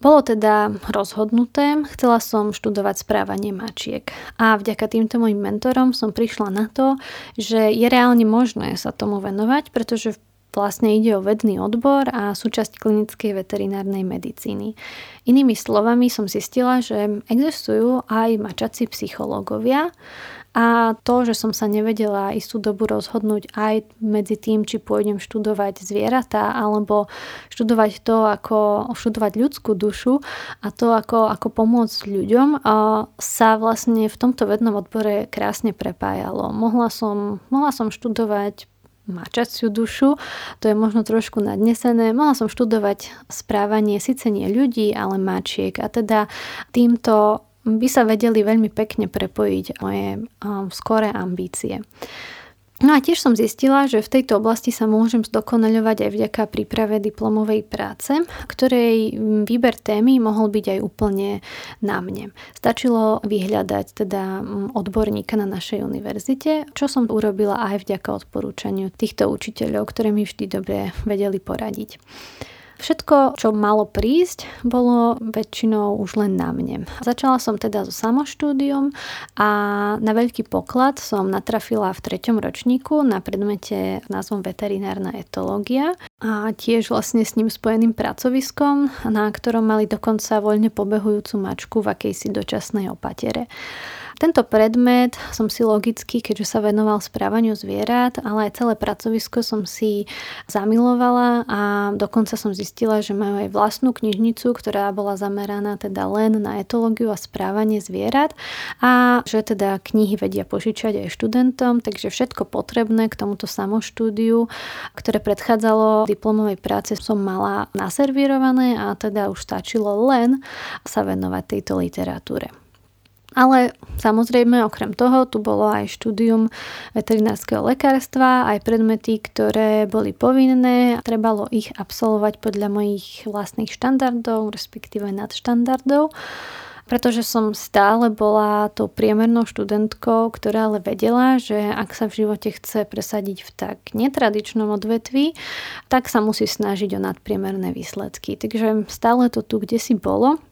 Speaker 1: Bolo teda rozhodnuté, chcela som študovať správanie mačiek a vďaka týmto mojim mentorom som prišla na to, že je reálne možné sa tomu venovať, pretože vlastne ide o vedný odbor a súčasť klinickej veterinárnej medicíny. Inými slovami som zistila, že existujú aj mačací psychológovia, a to, že som sa nevedela istú dobu rozhodnúť aj medzi tým, či pôjdem študovať zvieratá alebo študovať to, ako študovať ľudskú dušu a to, ako, ako pomôcť ľuďom, sa vlastne v tomto vednom odbore krásne prepájalo. Mohla som, mohla som študovať mačaciu dušu, to je možno trošku nadnesené. Mohla som študovať správanie síce nie ľudí, ale mačiek a teda týmto by sa vedeli veľmi pekne prepojiť moje skoré ambície. No a tiež som zistila, že v tejto oblasti sa môžem zdokonaľovať aj vďaka príprave diplomovej práce, ktorej výber témy mohol byť aj úplne na mne. Stačilo vyhľadať teda odborníka na našej univerzite, čo som urobila aj vďaka odporúčaniu týchto učiteľov, ktoré mi vždy dobre vedeli poradiť. Všetko, čo malo prísť, bolo väčšinou už len na mne. Začala som teda so samoštúdium a na veľký poklad som natrafila v treťom ročníku na predmete názvom veterinárna etológia a tiež vlastne s ním spojeným pracoviskom, na ktorom mali dokonca voľne pobehujúcu mačku v akejsi dočasnej opatere. Tento predmet som si logicky, keďže sa venoval správaniu zvierat, ale aj celé pracovisko som si zamilovala a dokonca som zistila, že majú aj vlastnú knižnicu, ktorá bola zameraná teda len na etológiu a správanie zvierat a že teda knihy vedia požičať aj študentom, takže všetko potrebné k tomuto samoštúdiu, ktoré predchádzalo diplomovej práce som mala naservírované a teda už stačilo len sa venovať tejto literatúre. Ale samozrejme, okrem toho, tu bolo aj štúdium veterinárskeho lekárstva, aj predmety, ktoré boli povinné. Trebalo ich absolvovať podľa mojich vlastných štandardov, respektíve nadštandardov pretože som stále bola tou priemernou študentkou, ktorá ale vedela, že ak sa v živote chce presadiť v tak netradičnom odvetví, tak sa musí snažiť o nadpriemerné výsledky. Takže stále to tu kde si bolo.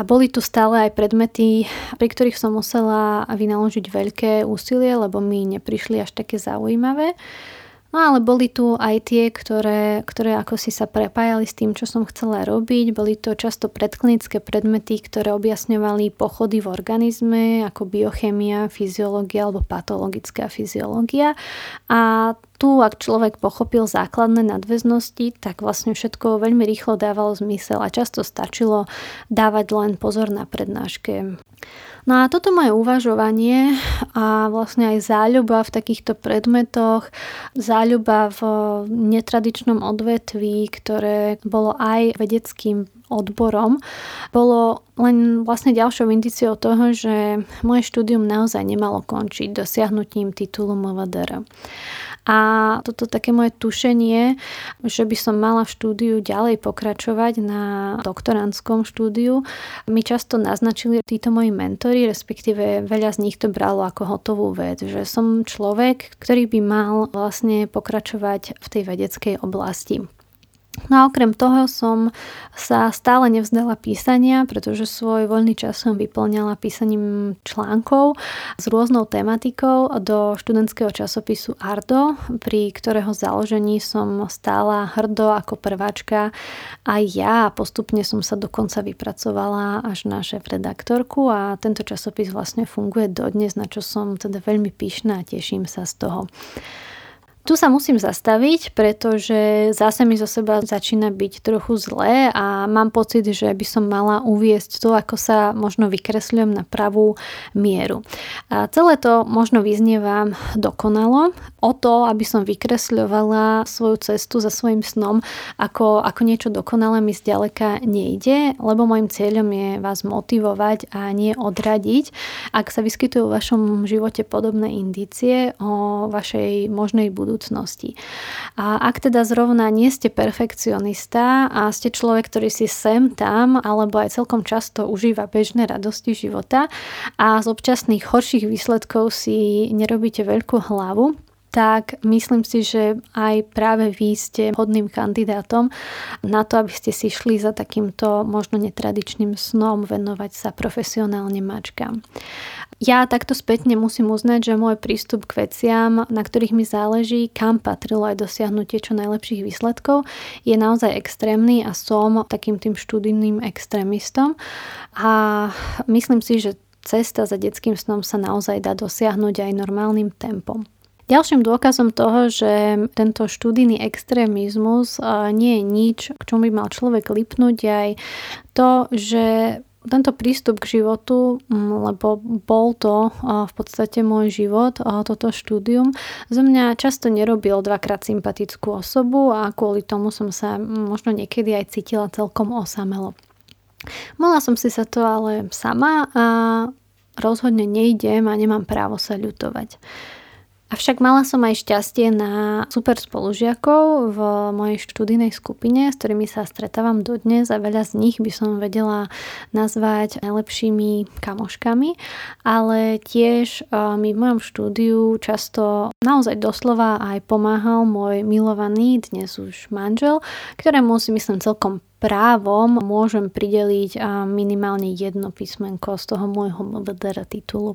Speaker 1: A boli tu stále aj predmety, pri ktorých som musela vynaložiť veľké úsilie, lebo mi neprišli až také zaujímavé. No ale boli tu aj tie, ktoré, ktoré ako si sa prepájali s tým, čo som chcela robiť. Boli to často predklinické predmety, ktoré objasňovali pochody v organizme, ako biochemia, fyziológia alebo patologická fyziológia. A tu, ak človek pochopil základné nadväznosti, tak vlastne všetko veľmi rýchlo dávalo zmysel a často stačilo dávať len pozor na prednáške. No a toto moje uvažovanie a vlastne aj záľuba v takýchto predmetoch, záľuba v netradičnom odvetví, ktoré bolo aj vedeckým odborom, bolo len vlastne ďalšou indiciou toho, že moje štúdium naozaj nemalo končiť dosiahnutím titulu MVDR. A toto také moje tušenie, že by som mala v štúdiu ďalej pokračovať na doktorandskom štúdiu, mi často naznačili títo moji mentori, respektíve veľa z nich to bralo ako hotovú vec, že som človek, ktorý by mal vlastne pokračovať v tej vedeckej oblasti. No a okrem toho som sa stále nevzdala písania, pretože svoj voľný čas som vyplňala písaním článkov s rôznou tematikou do študentského časopisu Ardo, pri ktorého založení som stála hrdo ako prváčka aj ja a postupne som sa dokonca vypracovala až na šéf redaktorku a tento časopis vlastne funguje dodnes, na čo som teda veľmi pyšná a teším sa z toho. Tu sa musím zastaviť, pretože zase mi zo seba začína byť trochu zlé a mám pocit, že by som mala uviesť to, ako sa možno vykresľujem na pravú mieru. A celé to možno vyznieva dokonalo. O to, aby som vykresľovala svoju cestu za svojim snom, ako, ako niečo dokonalé mi zďaleka nejde, lebo môjim cieľom je vás motivovať a nie odradiť. Ak sa vyskytujú v vašom živote podobné indície o vašej možnej budúcnosti, budúcnosti. A ak teda zrovna nie ste perfekcionista a ste človek, ktorý si sem tam alebo aj celkom často užíva bežné radosti života a z občasných horších výsledkov si nerobíte veľkú hlavu, tak myslím si, že aj práve vy ste hodným kandidátom na to, aby ste si šli za takýmto možno netradičným snom venovať sa profesionálne mačkám. Ja takto spätne musím uznať, že môj prístup k veciam, na ktorých mi záleží, kam patrilo aj dosiahnutie čo najlepších výsledkov, je naozaj extrémny a som takým tým študijným extrémistom. A myslím si, že cesta za detským snom sa naozaj dá dosiahnuť aj normálnym tempom. Ďalším dôkazom toho, že tento študijný extrémizmus nie je nič, k čomu by mal človek lipnúť, je aj to, že tento prístup k životu, mm, lebo bol to v podstate môj život, toto štúdium, zo mňa často nerobil dvakrát sympatickú osobu a kvôli tomu som sa možno niekedy aj cítila celkom osamelo. Mohla som si sa to ale sama a rozhodne nejdem a nemám právo sa ľutovať. Avšak mala som aj šťastie na super spolužiakov v mojej študijnej skupine, s ktorými sa stretávam dodnes a veľa z nich by som vedela nazvať najlepšími kamoškami, ale tiež mi v mojom štúdiu často naozaj doslova aj pomáhal môj milovaný, dnes už manžel, ktorému si myslím celkom právom môžem prideliť minimálne jedno písmenko z toho môjho MBDR titulu.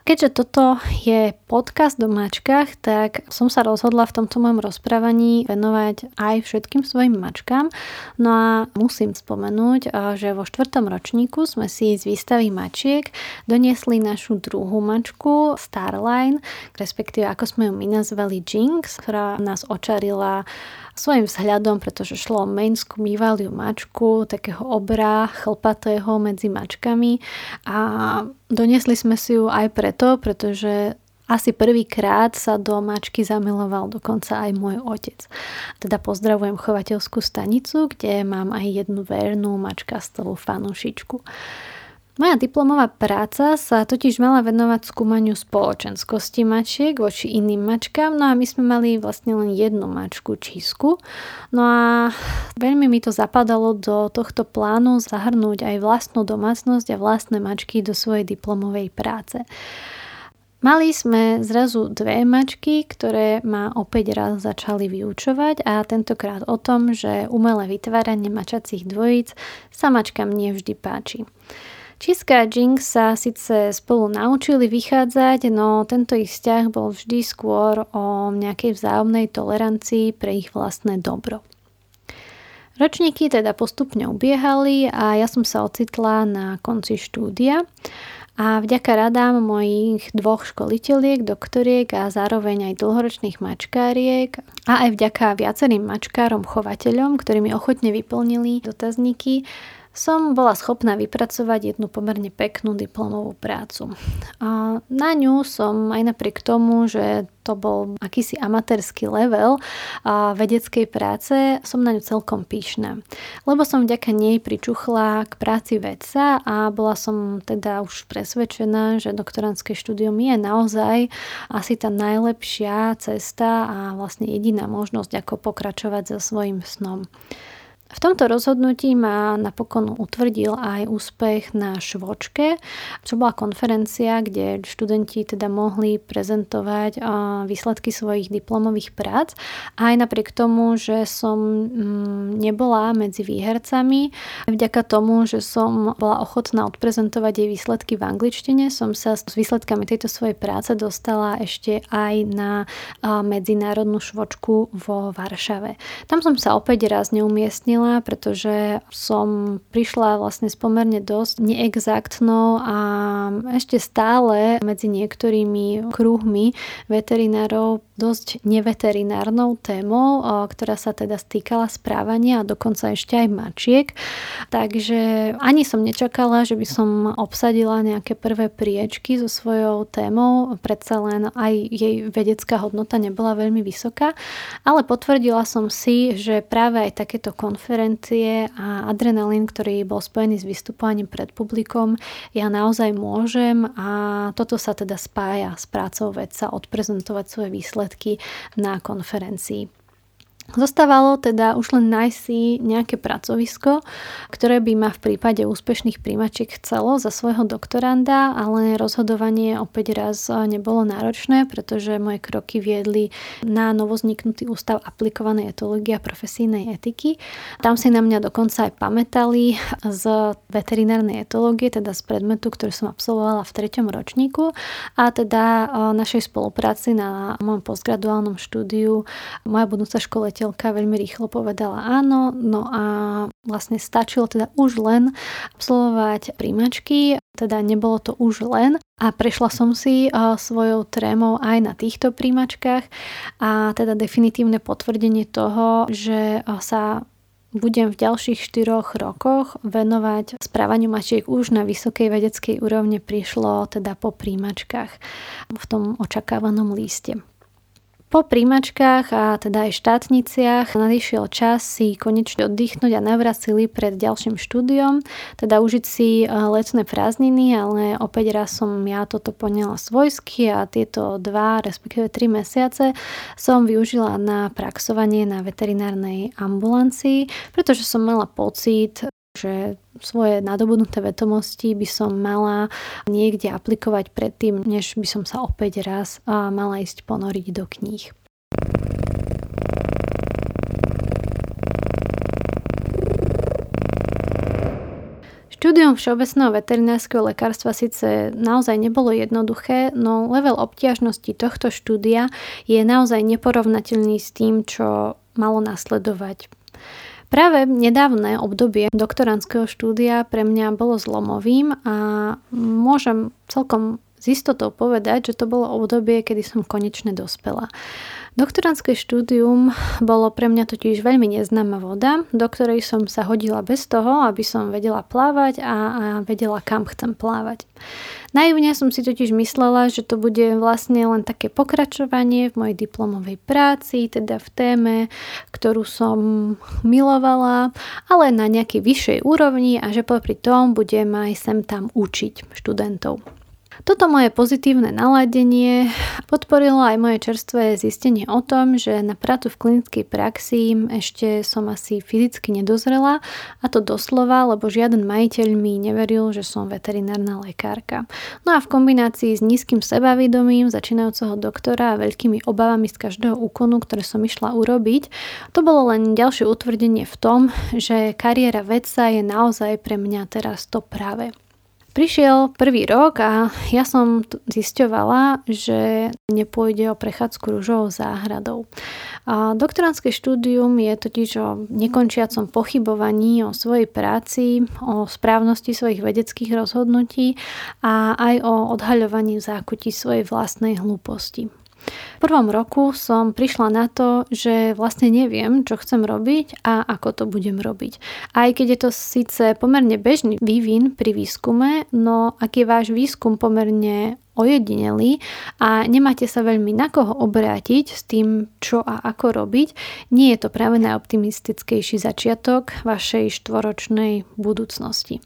Speaker 1: Keďže toto je podcast o mačkách, tak som sa rozhodla v tomto mojom rozprávaní venovať aj všetkým svojim mačkám. No a musím spomenúť, že vo štvrtom ročníku sme si z výstavy mačiek doniesli našu druhú mačku Starline, respektíve ako sme ju my nazvali Jinx, ktorá nás očarila svojim vzhľadom, pretože šlo o mainskú mývaliu mačku, takého obra chlpatého medzi mačkami a donesli sme si ju aj preto, pretože asi prvýkrát sa do mačky zamiloval dokonca aj môj otec. Teda pozdravujem chovateľskú stanicu, kde mám aj jednu vernú mačkastovú fanušičku. Moja diplomová práca sa totiž mala venovať skúmaniu spoločenskosti mačiek voči iným mačkám, no a my sme mali vlastne len jednu mačku čísku. No a veľmi mi to zapadalo do tohto plánu zahrnúť aj vlastnú domácnosť a vlastné mačky do svojej diplomovej práce. Mali sme zrazu dve mačky, ktoré ma opäť raz začali vyučovať a tentokrát o tom, že umelé vytváranie mačacích dvojíc sa mačkám nevždy páči. Čiska a Jinx sa síce spolu naučili vychádzať, no tento ich vzťah bol vždy skôr o nejakej vzájomnej tolerancii pre ich vlastné dobro. Ročníky teda postupne ubiehali a ja som sa ocitla na konci štúdia a vďaka radám mojich dvoch školiteľiek, doktoriek a zároveň aj dlhoročných mačkáriek a aj vďaka viacerým mačkárom, chovateľom, ktorí mi ochotne vyplnili dotazníky, som bola schopná vypracovať jednu pomerne peknú diplomovú prácu. A na ňu som aj napriek tomu, že to bol akýsi amatérsky level a vedeckej práce, som na ňu celkom píšna. Lebo som vďaka nej pričuchla k práci vedca a bola som teda už presvedčená, že doktorantské štúdium je naozaj asi tá najlepšia cesta a vlastne jediná možnosť, ako pokračovať so svojím snom. V tomto rozhodnutí ma napokon utvrdil aj úspech na švočke, čo bola konferencia, kde študenti teda mohli prezentovať výsledky svojich diplomových prác. Aj napriek tomu, že som mm, nebola medzi výhercami, vďaka tomu, že som bola ochotná odprezentovať jej výsledky v angličtine, som sa s výsledkami tejto svojej práce dostala ešte aj na medzinárodnú švočku vo Varšave. Tam som sa opäť raz neumiestnila zmenila, pretože som prišla vlastne s pomerne dosť neexaktnou a ešte stále medzi niektorými kruhmi veterinárov dosť neveterinárnou témou, ktorá sa teda stýkala správania a dokonca ešte aj mačiek. Takže ani som nečakala, že by som obsadila nejaké prvé priečky so svojou témou, predsa len aj jej vedecká hodnota nebola veľmi vysoká, ale potvrdila som si, že práve aj takéto konferencie konferencie a adrenalín, ktorý bol spojený s vystupovaním pred publikom, ja naozaj môžem a toto sa teda spája s prácou vedca odprezentovať svoje výsledky na konferencii. Zostávalo teda už len nájsť si nejaké pracovisko, ktoré by ma v prípade úspešných príjmačiek chcelo za svojho doktoranda, ale rozhodovanie opäť raz nebolo náročné, pretože moje kroky viedli na novozniknutý ústav aplikovanej etológie a profesijnej etiky. Tam si na mňa dokonca aj pamätali z veterinárnej etológie, teda z predmetu, ktorý som absolvovala v treťom ročníku a teda našej spolupráci na môjom postgraduálnom štúdiu moja budúca škola učiteľka veľmi rýchlo povedala áno, no a vlastne stačilo teda už len absolvovať príjmačky, teda nebolo to už len a prešla som si svojou trémou aj na týchto príjmačkách a teda definitívne potvrdenie toho, že sa budem v ďalších štyroch rokoch venovať správaniu mačiek už na vysokej vedeckej úrovne prišlo teda po príjmačkách v tom očakávanom líste. Po príjmačkách a teda aj štátniciach nadišiel čas si konečne oddychnúť a navrať sily pred ďalším štúdiom, teda užiť si e, letné prázdniny, ale opäť raz som ja toto poňala svojsky a tieto dva, respektíve tri mesiace som využila na praxovanie na veterinárnej ambulancii, pretože som mala pocit, že svoje nadobudnuté vedomosti by som mala niekde aplikovať predtým, než by som sa opäť raz mala ísť ponoriť do kníh. Štúdium všeobecného veterinárskeho lekárstva síce naozaj nebolo jednoduché, no level obťažnosti tohto štúdia je naozaj neporovnateľný s tým, čo malo nasledovať. Práve nedávne obdobie doktorandského štúdia pre mňa bolo zlomovým a môžem celkom s istotou povedať, že to bolo obdobie, kedy som konečne dospela. Doktorantské štúdium bolo pre mňa totiž veľmi neznáma voda, do ktorej som sa hodila bez toho, aby som vedela plávať a, a vedela, kam chcem plávať. Naivne som si totiž myslela, že to bude vlastne len také pokračovanie v mojej diplomovej práci, teda v téme, ktorú som milovala, ale na nejakej vyššej úrovni a že popri tom budem aj sem tam učiť študentov. Toto moje pozitívne naladenie podporilo aj moje čerstvé zistenie o tom, že na prácu v klinickej praxi ešte som asi fyzicky nedozrela a to doslova, lebo žiaden majiteľ mi neveril, že som veterinárna lekárka. No a v kombinácii s nízkym sebavedomím začínajúceho doktora a veľkými obavami z každého úkonu, ktoré som išla urobiť, to bolo len ďalšie utvrdenie v tom, že kariéra vedca je naozaj pre mňa teraz to práve. Prišiel prvý rok a ja som zisťovala, že nepôjde o prechádzku rúžovou záhradou. A doktorantské štúdium je totiž o nekončiacom pochybovaní o svojej práci, o správnosti svojich vedeckých rozhodnutí a aj o odhaľovaní zákutí svojej vlastnej hlúposti. V prvom roku som prišla na to, že vlastne neviem, čo chcem robiť a ako to budem robiť. Aj keď je to síce pomerne bežný vývin pri výskume, no ak je váš výskum pomerne ojedinelý a nemáte sa veľmi na koho obrátiť s tým, čo a ako robiť, nie je to práve najoptimistickejší začiatok vašej štvoročnej budúcnosti.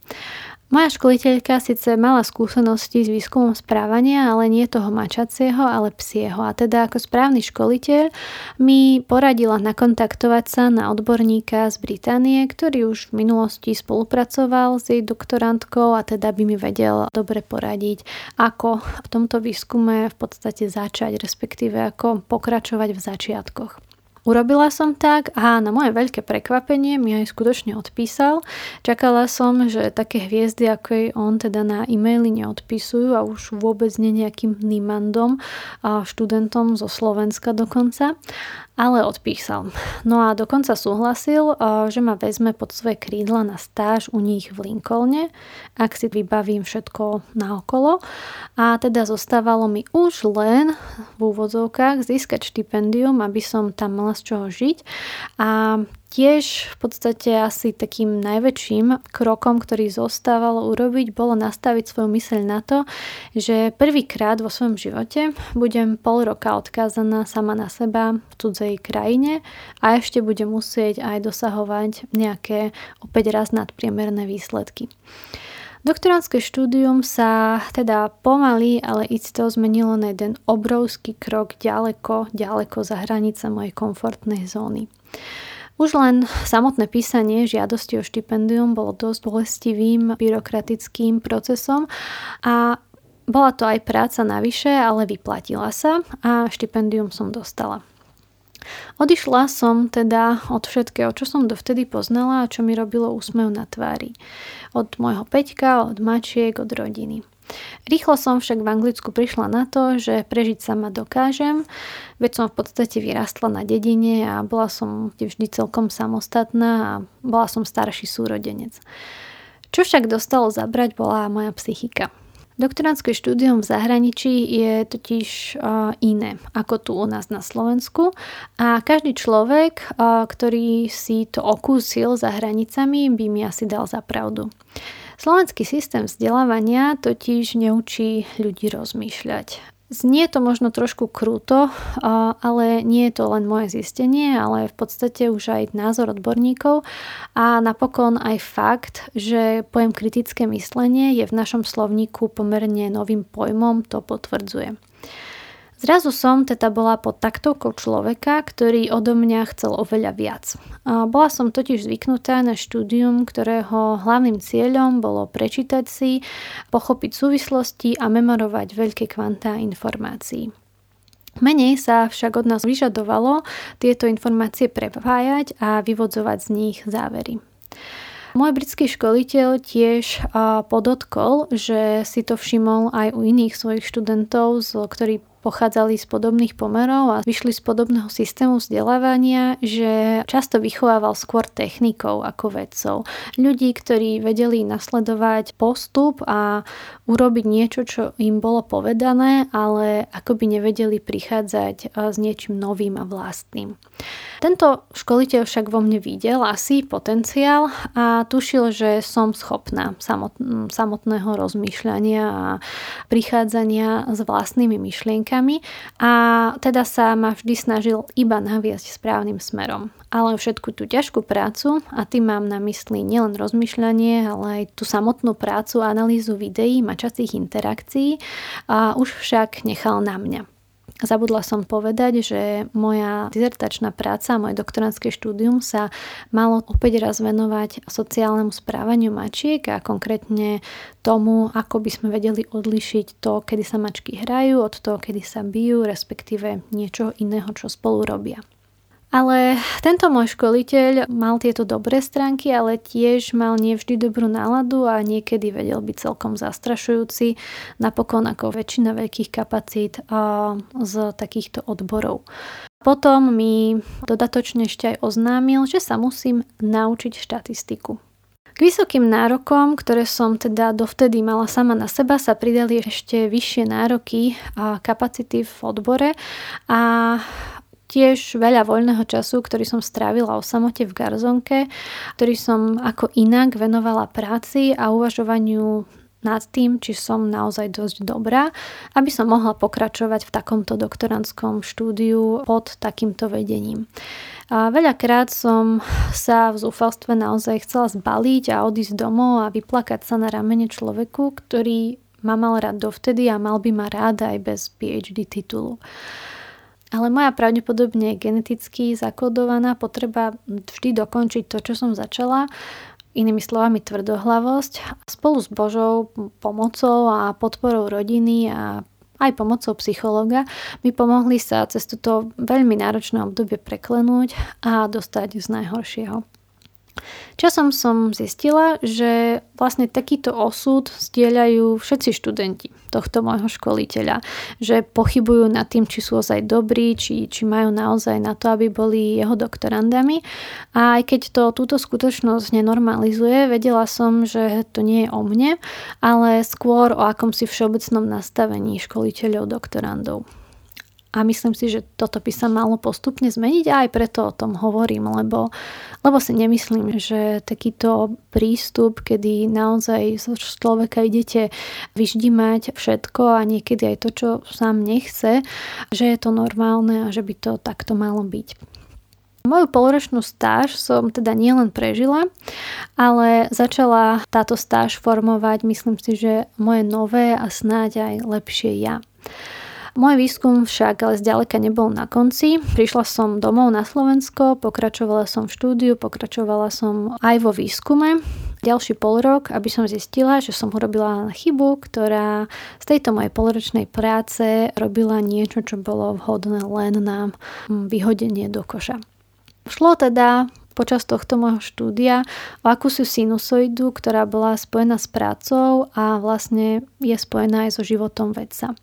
Speaker 1: Moja školiteľka síce mala skúsenosti s výskumom správania, ale nie toho mačacieho, ale psieho. A teda ako správny školiteľ mi poradila nakontaktovať sa na odborníka z Británie, ktorý už v minulosti spolupracoval s jej doktorantkou a teda by mi vedel dobre poradiť, ako v tomto výskume v podstate začať, respektíve ako pokračovať v začiatkoch. Urobila som tak a na moje veľké prekvapenie mi aj skutočne odpísal. Čakala som, že také hviezdy ako jej on teda na e-maily neodpisujú a už vôbec nie nejakým Nimandom a študentom zo Slovenska dokonca ale odpísal. No a dokonca súhlasil, že ma vezme pod svoje krídla na stáž u nich v Lincolne, ak si vybavím všetko naokolo. A teda zostávalo mi už len v úvodzovkách získať štipendium, aby som tam mala z čoho žiť. A tiež v podstate asi takým najväčším krokom, ktorý zostávalo urobiť, bolo nastaviť svoju myseľ na to, že prvýkrát vo svojom živote budem pol roka odkázaná sama na seba v cudzej krajine a ešte budem musieť aj dosahovať nejaké opäť raz nadpriemerné výsledky. Doktorantské štúdium sa teda pomaly, ale isto zmenilo na jeden obrovský krok ďaleko, ďaleko za hranice mojej komfortnej zóny. Už len samotné písanie žiadosti o štipendium bolo dosť bolestivým byrokratickým procesom a bola to aj práca navyše, ale vyplatila sa a štipendium som dostala. Odišla som teda od všetkého, čo som dovtedy poznala a čo mi robilo úsmev na tvári. Od môjho peťka, od mačiek, od rodiny. Rýchlo som však v Anglicku prišla na to, že prežiť sama dokážem, veď som v podstate vyrastla na dedine a bola som vždy celkom samostatná a bola som starší súrodenec. Čo však dostalo zabrať bola moja psychika. Doktorantské štúdium v zahraničí je totiž iné ako tu u nás na Slovensku a každý človek, ktorý si to okúsil za hranicami, by mi asi dal za pravdu. Slovenský systém vzdelávania totiž neučí ľudí rozmýšľať. Znie to možno trošku krúto, ale nie je to len moje zistenie, ale v podstate už aj názor odborníkov a napokon aj fakt, že pojem kritické myslenie je v našom slovníku pomerne novým pojmom, to potvrdzuje. Zrazu som teda bola pod taktovkou človeka, ktorý odo mňa chcel oveľa viac. Bola som totiž zvyknutá na štúdium, ktorého hlavným cieľom bolo prečítať si, pochopiť súvislosti a memorovať veľké kvantá informácií. Menej sa však od nás vyžadovalo tieto informácie prepájať a vyvodzovať z nich závery. Môj britský školiteľ tiež podotkol, že si to všimol aj u iných svojich študentov, ktorí pochádzali z podobných pomerov a vyšli z podobného systému vzdelávania, že často vychovával skôr technikov ako vedcov. Ľudí, ktorí vedeli nasledovať postup a urobiť niečo, čo im bolo povedané, ale ako by nevedeli prichádzať s niečím novým a vlastným. Tento školiteľ však vo mne videl asi potenciál a tušil, že som schopná samotného rozmýšľania a prichádzania s vlastnými myšlienkami a teda sa ma vždy snažil iba naviesť správnym smerom. Ale všetku tú ťažkú prácu, a tým mám na mysli nielen rozmýšľanie, ale aj tú samotnú prácu, analýzu videí, mačacích interakcií, a už však nechal na mňa. Zabudla som povedať, že moja dizertačná práca, moje doktorantské štúdium sa malo opäť raz venovať sociálnemu správaniu mačiek a konkrétne tomu, ako by sme vedeli odlišiť to, kedy sa mačky hrajú od toho, kedy sa bijú, respektíve niečo iného, čo spolu robia. Ale tento môj školiteľ mal tieto dobré stránky, ale tiež mal nevždy dobrú náladu a niekedy vedel byť celkom zastrašujúci, napokon ako väčšina veľkých kapacít z takýchto odborov. Potom mi dodatočne ešte aj oznámil, že sa musím naučiť štatistiku. K vysokým nárokom, ktoré som teda dovtedy mala sama na seba, sa pridali ešte vyššie nároky a kapacity v odbore a tiež veľa voľného času, ktorý som strávila o samote v Garzonke, ktorý som ako inak venovala práci a uvažovaniu nad tým, či som naozaj dosť dobrá, aby som mohla pokračovať v takomto doktorantskom štúdiu pod takýmto vedením. A veľakrát som sa v zúfalstve naozaj chcela zbaliť a odísť domov a vyplakať sa na ramene človeku, ktorý ma mal rád dovtedy a mal by ma rád aj bez PhD titulu ale moja pravdepodobne geneticky zakodovaná potreba vždy dokončiť to, čo som začala, inými slovami tvrdohlavosť, spolu s Božou pomocou a podporou rodiny a aj pomocou psychologa mi pomohli sa cez toto veľmi náročné obdobie preklenúť a dostať z najhoršieho. Časom som zistila, že vlastne takýto osud stieľajú všetci študenti tohto môjho školiteľa, že pochybujú nad tým, či sú ozaj dobrí, či, či majú naozaj na to, aby boli jeho doktorandami. A aj keď to túto skutočnosť nenormalizuje, vedela som, že to nie je o mne, ale skôr o akomsi všeobecnom nastavení školiteľov doktorandov. A myslím si, že toto by sa malo postupne zmeniť a aj preto o tom hovorím, lebo, lebo si nemyslím, že takýto prístup, kedy naozaj z človeka idete vyždimať všetko a niekedy aj to, čo sám nechce, že je to normálne a že by to takto malo byť. Moju poloročnú stáž som teda nielen prežila, ale začala táto stáž formovať, myslím si, že moje nové a snáď aj lepšie ja. Môj výskum však ale zďaleka nebol na konci. Prišla som domov na Slovensko, pokračovala som v štúdiu, pokračovala som aj vo výskume ďalší pol rok, aby som zistila, že som urobila chybu, ktorá z tejto mojej polročnej práce robila niečo, čo bolo vhodné len na vyhodenie do koša. Šlo teda počas tohto môjho štúdia o akúsi sinusoidu, ktorá bola spojená s prácou a vlastne je spojená aj so životom vedca.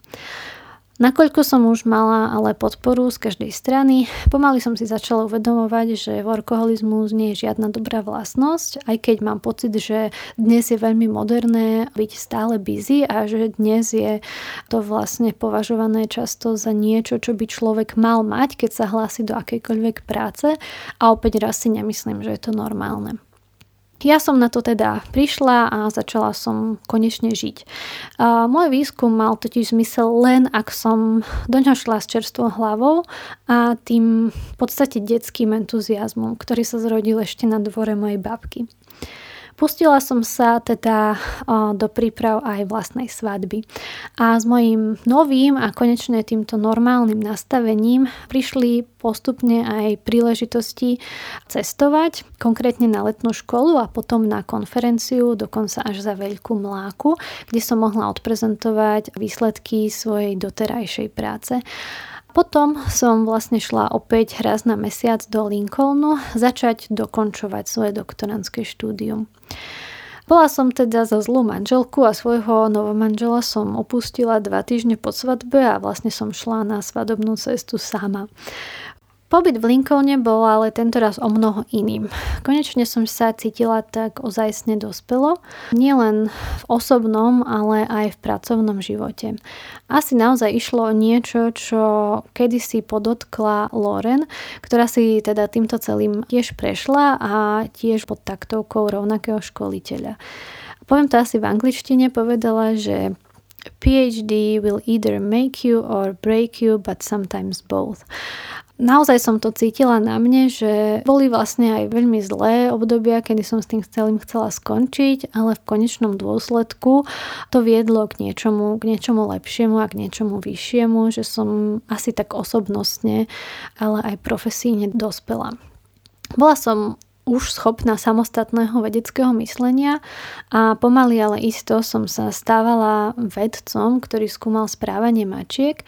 Speaker 1: Nakoľko som už mala ale podporu z každej strany, pomaly som si začala uvedomovať, že workoholizmus nie je žiadna dobrá vlastnosť, aj keď mám pocit, že dnes je veľmi moderné byť stále busy a že dnes je to vlastne považované často za niečo, čo by človek mal mať, keď sa hlási do akejkoľvek práce a opäť raz si nemyslím, že je to normálne. Ja som na to teda prišla a začala som konečne žiť. Môj výskum mal totiž zmysel len, ak som do ňoho šla s čerstvou hlavou a tým v podstate detským entuziasmom, ktorý sa zrodil ešte na dvore mojej babky. Pustila som sa teda do príprav aj vlastnej svadby. A s mojím novým a konečne týmto normálnym nastavením prišli postupne aj príležitosti cestovať, konkrétne na letnú školu a potom na konferenciu, dokonca až za veľkú mláku, kde som mohla odprezentovať výsledky svojej doterajšej práce. Potom som vlastne šla opäť raz na mesiac do Lincolnu začať dokončovať svoje doktorantské štúdium. Bola som teda za zlú manželku a svojho novomanžela som opustila dva týždne po svadbe a vlastne som šla na svadobnú cestu sama. Pobyt v Lincolne bol ale tento raz o mnoho iným. Konečne som sa cítila tak ozajstne dospelo, nielen v osobnom, ale aj v pracovnom živote. Asi naozaj išlo o niečo, čo kedysi podotkla Lauren, ktorá si teda týmto celým tiež prešla a tiež pod taktovkou rovnakého školiteľa. Poviem to asi v angličtine, povedala, že PhD will either make you or break you, but sometimes both naozaj som to cítila na mne, že boli vlastne aj veľmi zlé obdobia, kedy som s tým celým chcela skončiť, ale v konečnom dôsledku to viedlo k niečomu, k niečomu lepšiemu a k niečomu vyššiemu, že som asi tak osobnostne, ale aj profesíne dospela. Bola som už schopná samostatného vedeckého myslenia a pomaly ale isto som sa stávala vedcom, ktorý skúmal správanie mačiek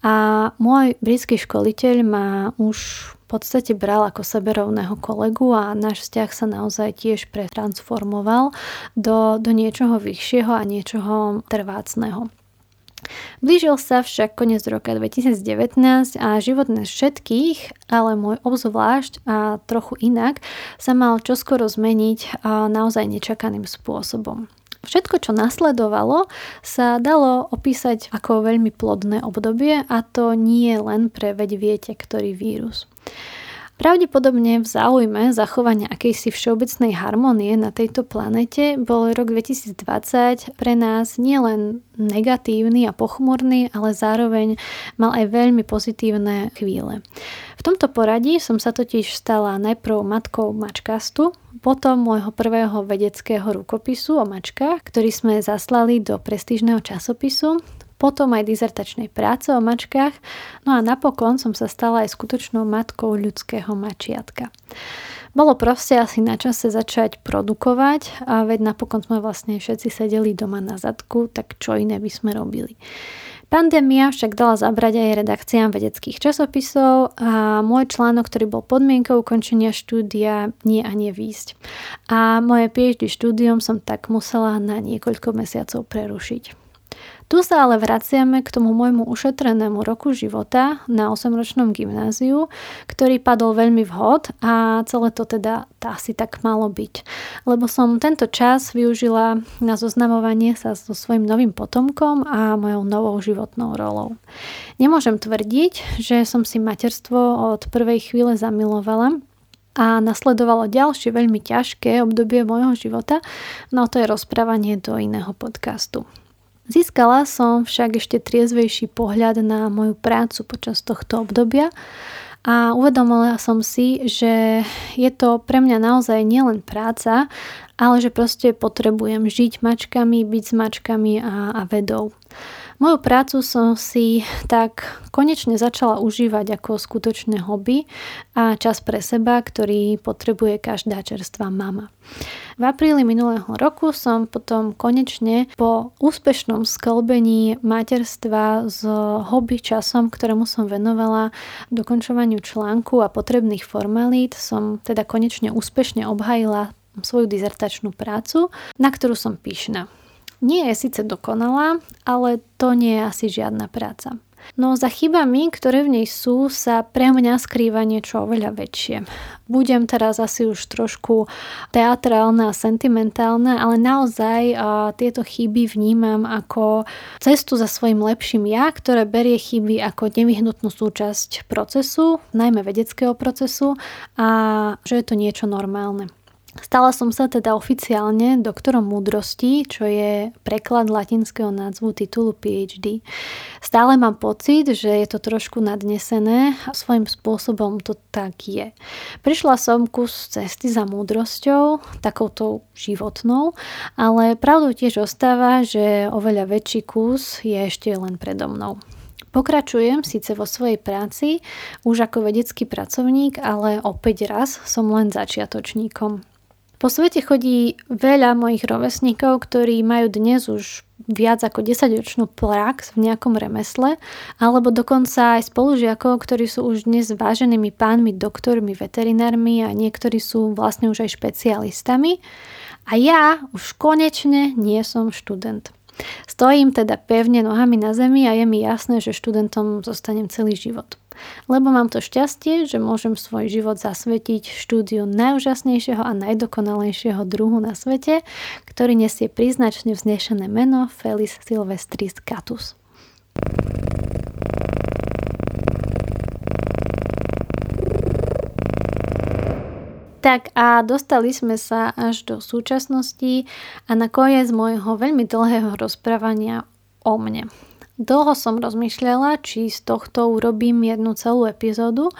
Speaker 1: a môj britský školiteľ ma už v podstate bral ako seberovného kolegu a náš vzťah sa naozaj tiež pretransformoval do, do niečoho vyššieho a niečoho trvácneho. Blížil sa však koniec roka 2019 a život nás všetkých, ale môj obzvlášť a trochu inak, sa mal čoskoro zmeniť naozaj nečakaným spôsobom. Všetko, čo nasledovalo, sa dalo opísať ako veľmi plodné obdobie a to nie len pre veď viete, ktorý vírus. Pravdepodobne v záujme zachovania akejsi všeobecnej harmonie na tejto planete bol rok 2020 pre nás nielen negatívny a pochmurný, ale zároveň mal aj veľmi pozitívne chvíle. V tomto poradí som sa totiž stala najprv matkou mačkastu, potom môjho prvého vedeckého rukopisu o mačkách, ktorý sme zaslali do prestížneho časopisu potom aj dizertačnej práce o mačkách, no a napokon som sa stala aj skutočnou matkou ľudského mačiatka. Bolo proste asi na čase začať produkovať a veď napokon sme vlastne všetci sedeli doma na zadku, tak čo iné by sme robili. Pandémia však dala zabrať aj redakciám vedeckých časopisov a môj článok, ktorý bol podmienkou ukončenia štúdia, nie a nie výjsť. A moje PhD štúdium som tak musela na niekoľko mesiacov prerušiť. Tu sa ale vraciame k tomu môjmu ušetrenému roku života na 8-ročnom gymnáziu, ktorý padol veľmi vhod a celé to teda asi tak malo byť. Lebo som tento čas využila na zoznamovanie sa so svojim novým potomkom a mojou novou životnou rolou. Nemôžem tvrdiť, že som si materstvo od prvej chvíle zamilovala, a nasledovalo ďalšie veľmi ťažké obdobie môjho života, no to je rozprávanie do iného podcastu. Získala som však ešte triezvejší pohľad na moju prácu počas tohto obdobia a uvedomila som si, že je to pre mňa naozaj nielen práca, ale že proste potrebujem žiť mačkami, byť s mačkami a, a vedou. Moju prácu som si tak konečne začala užívať ako skutočné hobby a čas pre seba, ktorý potrebuje každá čerstvá mama. V apríli minulého roku som potom konečne po úspešnom sklbení materstva s hobby časom, ktorému som venovala dokončovaniu článku a potrebných formalít, som teda konečne úspešne obhajila svoju dizertačnú prácu, na ktorú som pyšná. Nie je síce dokonalá, ale to nie je asi žiadna práca. No za chybami, ktoré v nej sú, sa pre mňa skrýva niečo oveľa väčšie. Budem teraz asi už trošku teatrálna a sentimentálna, ale naozaj a, tieto chyby vnímam ako cestu za svojim lepším ja, ktoré berie chyby ako nevyhnutnú súčasť procesu, najmä vedeckého procesu a že je to niečo normálne. Stala som sa teda oficiálne doktorom múdrosti, čo je preklad latinského názvu titulu PhD. Stále mám pocit, že je to trošku nadnesené a svojím spôsobom to tak je. Prišla som kus cesty za múdrosťou, takouto životnou, ale pravdou tiež ostáva, že oveľa väčší kus je ešte len predo mnou. Pokračujem síce vo svojej práci už ako vedecký pracovník, ale opäť raz som len začiatočníkom. Po svete chodí veľa mojich rovesníkov, ktorí majú dnes už viac ako 10-ročnú prax v nejakom remesle, alebo dokonca aj spolužiakov, ktorí sú už dnes váženými pánmi, doktormi, veterinármi a niektorí sú vlastne už aj špecialistami. A ja už konečne nie som študent. Stojím teda pevne nohami na zemi a je mi jasné, že študentom zostanem celý život lebo mám to šťastie, že môžem svoj život zasvetiť štúdiu najúžasnejšieho a najdokonalejšieho druhu na svete, ktorý nesie príznačne vznešené meno Felis silvestris catus. Tak a dostali sme sa až do súčasnosti a na koniec môjho veľmi dlhého rozprávania o mne. Dlho som rozmýšľala, či z tohto urobím jednu celú epizódu,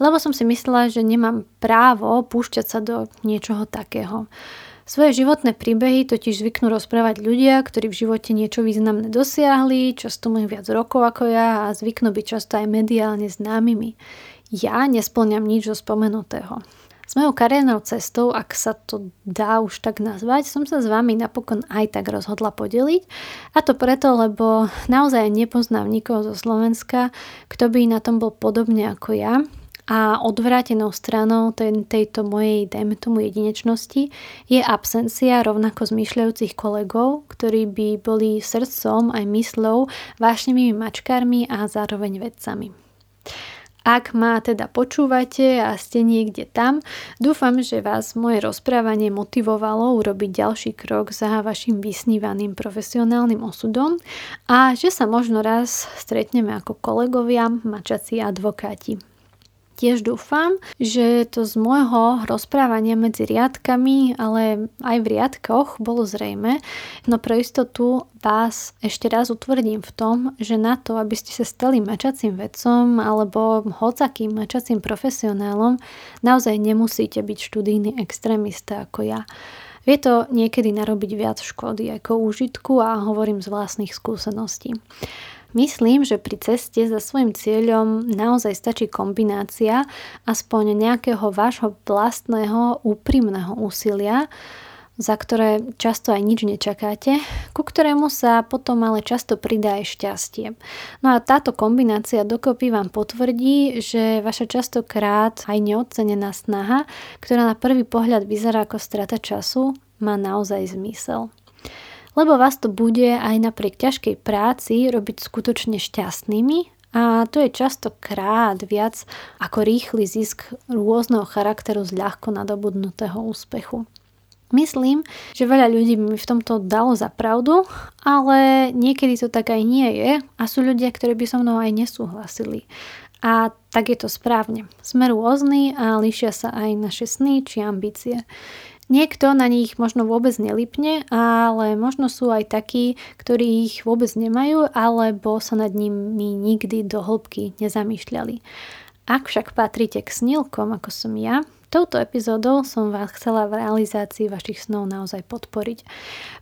Speaker 1: lebo som si myslela, že nemám právo púšťať sa do niečoho takého. Svoje životné príbehy totiž zvyknú rozprávať ľudia, ktorí v živote niečo významné dosiahli, často majú viac rokov ako ja a zvyknú byť často aj mediálne známymi. Ja nesplňam nič zo spomenutého. S mojou kariérnou cestou, ak sa to dá už tak nazvať, som sa s vami napokon aj tak rozhodla podeliť. A to preto, lebo naozaj nepoznám nikoho zo Slovenska, kto by na tom bol podobne ako ja. A odvrátenou stranou tej, tejto mojej, dajme tomu, jedinečnosti je absencia rovnako zmyšľajúcich kolegov, ktorí by boli srdcom aj myslou vášnevými mačkármi a zároveň vedcami. Ak ma teda počúvate a ste niekde tam, dúfam, že vás moje rozprávanie motivovalo urobiť ďalší krok za vašim vysnívaným profesionálnym osudom a že sa možno raz stretneme ako kolegovia, mačací advokáti. Tiež dúfam, že to z môjho rozprávania medzi riadkami, ale aj v riadkoch bolo zrejme, no pre istotu vás ešte raz utvrdím v tom, že na to, aby ste sa stali mačacím vedcom alebo hocakým mačacím profesionálom, naozaj nemusíte byť študijný extrémista ako ja. Vie to niekedy narobiť viac škody ako úžitku a hovorím z vlastných skúseností. Myslím, že pri ceste za svojim cieľom naozaj stačí kombinácia aspoň nejakého vášho vlastného úprimného úsilia, za ktoré často aj nič nečakáte, ku ktorému sa potom ale často pridá aj šťastie. No a táto kombinácia dokopy vám potvrdí, že vaša častokrát aj neocenená snaha, ktorá na prvý pohľad vyzerá ako strata času, má naozaj zmysel lebo vás to bude aj napriek ťažkej práci robiť skutočne šťastnými a to je častokrát viac ako rýchly zisk rôzneho charakteru z ľahko nadobudnutého úspechu. Myslím, že veľa ľudí mi v tomto dalo za pravdu, ale niekedy to tak aj nie je a sú ľudia, ktorí by so mnou aj nesúhlasili. A tak je to správne. Sme rôzni a líšia sa aj naše sny či ambície. Niekto na nich možno vôbec nelipne, ale možno sú aj takí, ktorí ich vôbec nemajú, alebo sa nad nimi nikdy do hĺbky nezamýšľali. Ak však patríte k snilkom, ako som ja, touto epizódou som vás chcela v realizácii vašich snov naozaj podporiť.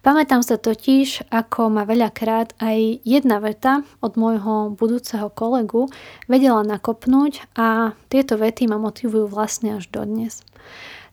Speaker 1: Pamätám sa totiž, ako ma veľakrát aj jedna veta od môjho budúceho kolegu vedela nakopnúť a tieto vety ma motivujú vlastne až dodnes.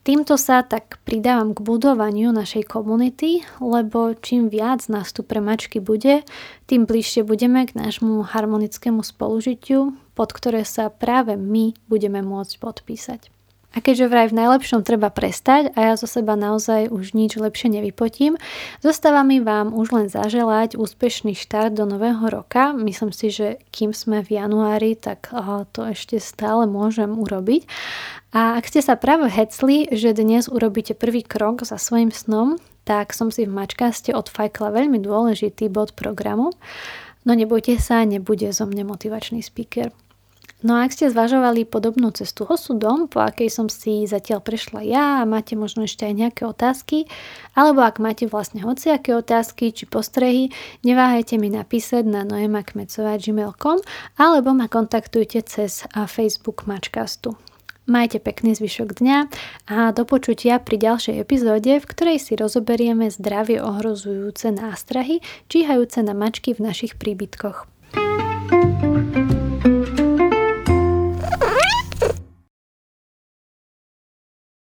Speaker 1: Týmto sa tak pridávam k budovaniu našej komunity, lebo čím viac nás tu pre mačky bude, tým bližšie budeme k nášmu harmonickému spolužitiu, pod ktoré sa práve my budeme môcť podpísať. A keďže vraj v najlepšom treba prestať a ja zo seba naozaj už nič lepšie nevypotím, zostáva mi vám už len zaželať úspešný štart do nového roka. Myslím si, že kým sme v januári, tak to ešte stále môžem urobiť. A ak ste sa práve hecli, že dnes urobíte prvý krok za svojim snom, tak som si v mačkaste odfajkla veľmi dôležitý bod programu. No nebojte sa, nebude zo mňa motivačný speaker. No a ak ste zvažovali podobnú cestu osudom, po akej som si zatiaľ prešla ja a máte možno ešte aj nejaké otázky, alebo ak máte vlastne hociaké otázky či postrehy, neváhajte mi napísať na noemakmecová.gmail.com alebo ma kontaktujte cez Facebook Mačkastu. Majte pekný zvyšok dňa a do počutia pri ďalšej epizóde, v ktorej si rozoberieme zdravie ohrozujúce nástrahy číhajúce na mačky v našich príbytkoch.